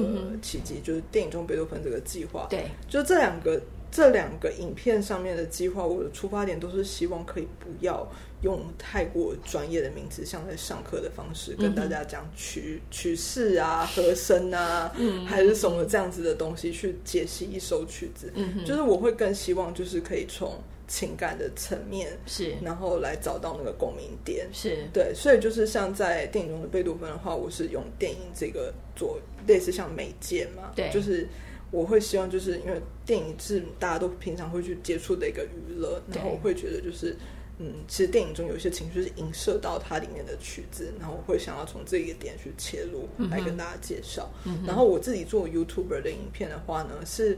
奇迹，就是电影中贝多芬这个计划。对，就这两个。这两个影片上面的计划，我的出发点都是希望可以不要用太过专业的名词，像在上课的方式跟大家讲曲曲式啊、和声啊，嗯，还是什么这样子的东西去解析一首曲子。嗯，就是我会更希望就是可以从情感的层面是，然后来找到那个共鸣点。是对，所以就是像在电影中的贝多芬的话，我是用电影这个做类似像媒介嘛，对，就是。我会希望，就是因为电影是大家都平常会去接触的一个娱乐，然后我会觉得就是，嗯，其实电影中有一些情绪是映射到它里面的曲子，然后我会想要从这一个点去切入来跟大家介绍。嗯、然后我自己做 YouTuber 的影片的话呢，是，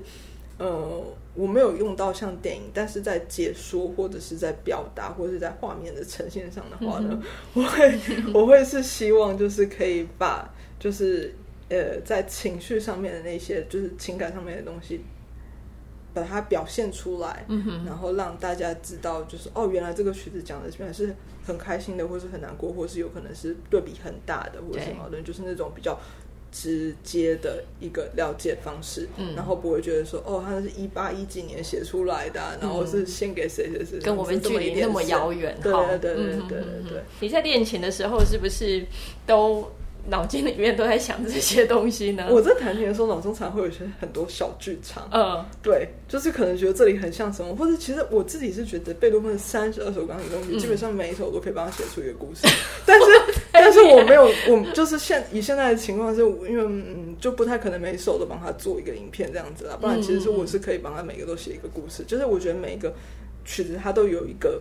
呃，我没有用到像电影，但是在解说或者是在表达或者是在画面的呈现上的话呢，嗯、我会 我会是希望就是可以把就是。呃，在情绪上面的那些，就是情感上面的东西，把它表现出来，嗯哼，然后让大家知道，就是哦，原来这个曲子讲的原来是很开心的，或是很难过，或是有可能是对比很大的，或者什么的，就是那种比较直接的一个了解方式，嗯，然后不会觉得说，哦，它是一八一几年写出来的，啊，然后是献给谁谁谁，跟我们距离那么遥远，对对对对对对，对。你在练琴的时候是不是都？脑筋里面都在想这些东西呢。我在弹琴的时候，脑中常会有些很多小剧场。嗯，对，就是可能觉得这里很像什么，或者其实我自己是觉得贝多芬三十二首钢琴中，基本上每一首都可以帮他写出一个故事。但是，但是我没有，我就是现以现在的情况是，因为嗯，就不太可能每一首都帮他做一个影片这样子啦。不然，其实是我是可以帮他每个都写一个故事。就是我觉得每一个曲子它都有一个。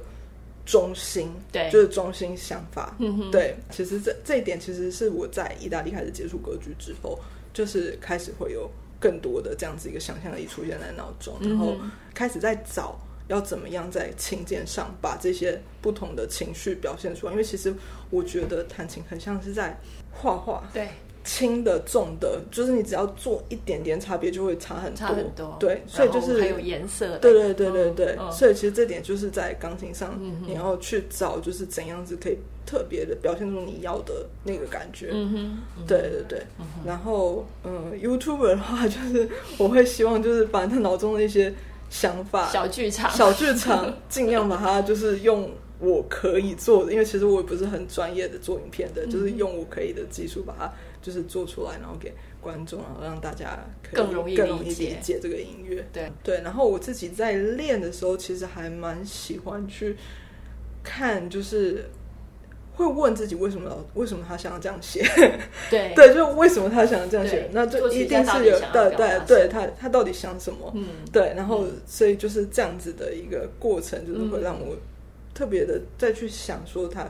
中心，对，就是中心想法，嗯，对。其实这这一点，其实是我在意大利开始接触歌剧之后，就是开始会有更多的这样子一个想象力出现在脑中，嗯，然后开始在找要怎么样在琴键上把这些不同的情绪表现出来。因为其实我觉得弹琴很像是在画画，对。轻的、重的，就是你只要做一点点差别，就会差很多。差很多。对，所以就是还有颜色。对对对对对。嗯、所以其实这点就是在钢琴上，你要去找，就是怎样子可以特别的表现出你要的那个感觉。嗯哼。对对对。嗯、然后，嗯，YouTuber 的话，就是我会希望就是把他脑中的一些想法、小剧场、小剧场，尽量把它就是用我可以做的，因为其实我也不是很专业的做影片的，就是用我可以的技术把它。就是做出来，然后给观众，然后让大家更容易更容易理解这个音乐。对对，然后我自己在练的时候，其实还蛮喜欢去看，就是会问自己为什么为什么他想要这样写？对 对，就为什么他想要这样写？那就一定是有对对对，他他到底想什么？嗯，对，然后所以就是这样子的一个过程，就是会让我特别的再去想说他。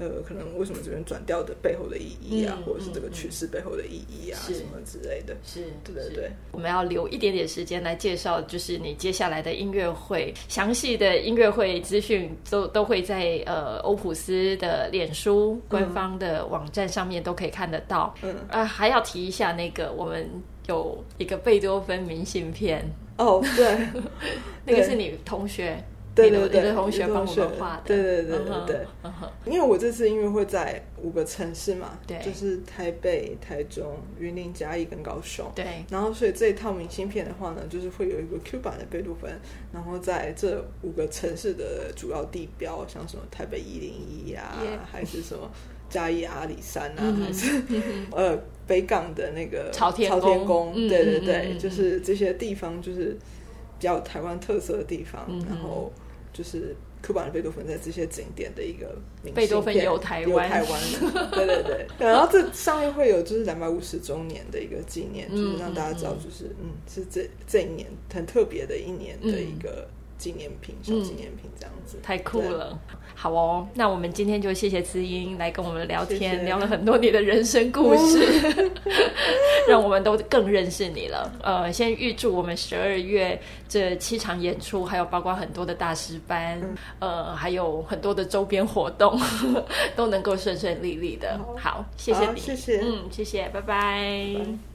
呃，可能为什么这边转掉的背后的意义啊，嗯、或者是这个趋势背后的意义啊，什么之类的，是，对对对。我们要留一点点时间来介绍，就是你接下来的音乐会，详细的音乐会资讯都都会在呃欧普斯的脸书官方的网站上面都可以看得到。嗯，啊，还要提一下那个，我们有一个贝多芬明信片。哦，对，那个是你同学。对对对，同学帮我们画的。对对对对对。因为我这次音乐会在五个城市嘛，对，就是台北、台中、云林、嘉义跟高雄。对。然后，所以这一套明信片的话呢，就是会有一个 Q 版的贝多芬，然后在这五个城市的主要地标，像什么台北一零一呀，还是什么嘉义阿里山啊，还是 呃北港的那个朝天朝天宫。对对对，就是这些地方，就是比较台湾特色的地方，然后。就是库版的贝多芬在这些景点的一个贝多芬有台湾，台湾，对对对。然后这上面会有就是两百五十周年的一个纪念，就是让大家知道，就是嗯，是这这一年很特别的一年的一个纪念品、小纪念品这样子，太酷了。好哦，那我们今天就谢谢知英来跟我们聊天，谢谢聊了很多你的人生故事，让我们都更认识你了。呃，先预祝我们十二月这七场演出，还有包括很多的大师班，嗯、呃，还有很多的周边活动，都能够顺顺利利的。好，谢谢你，谢谢，嗯，谢谢，拜拜。拜拜。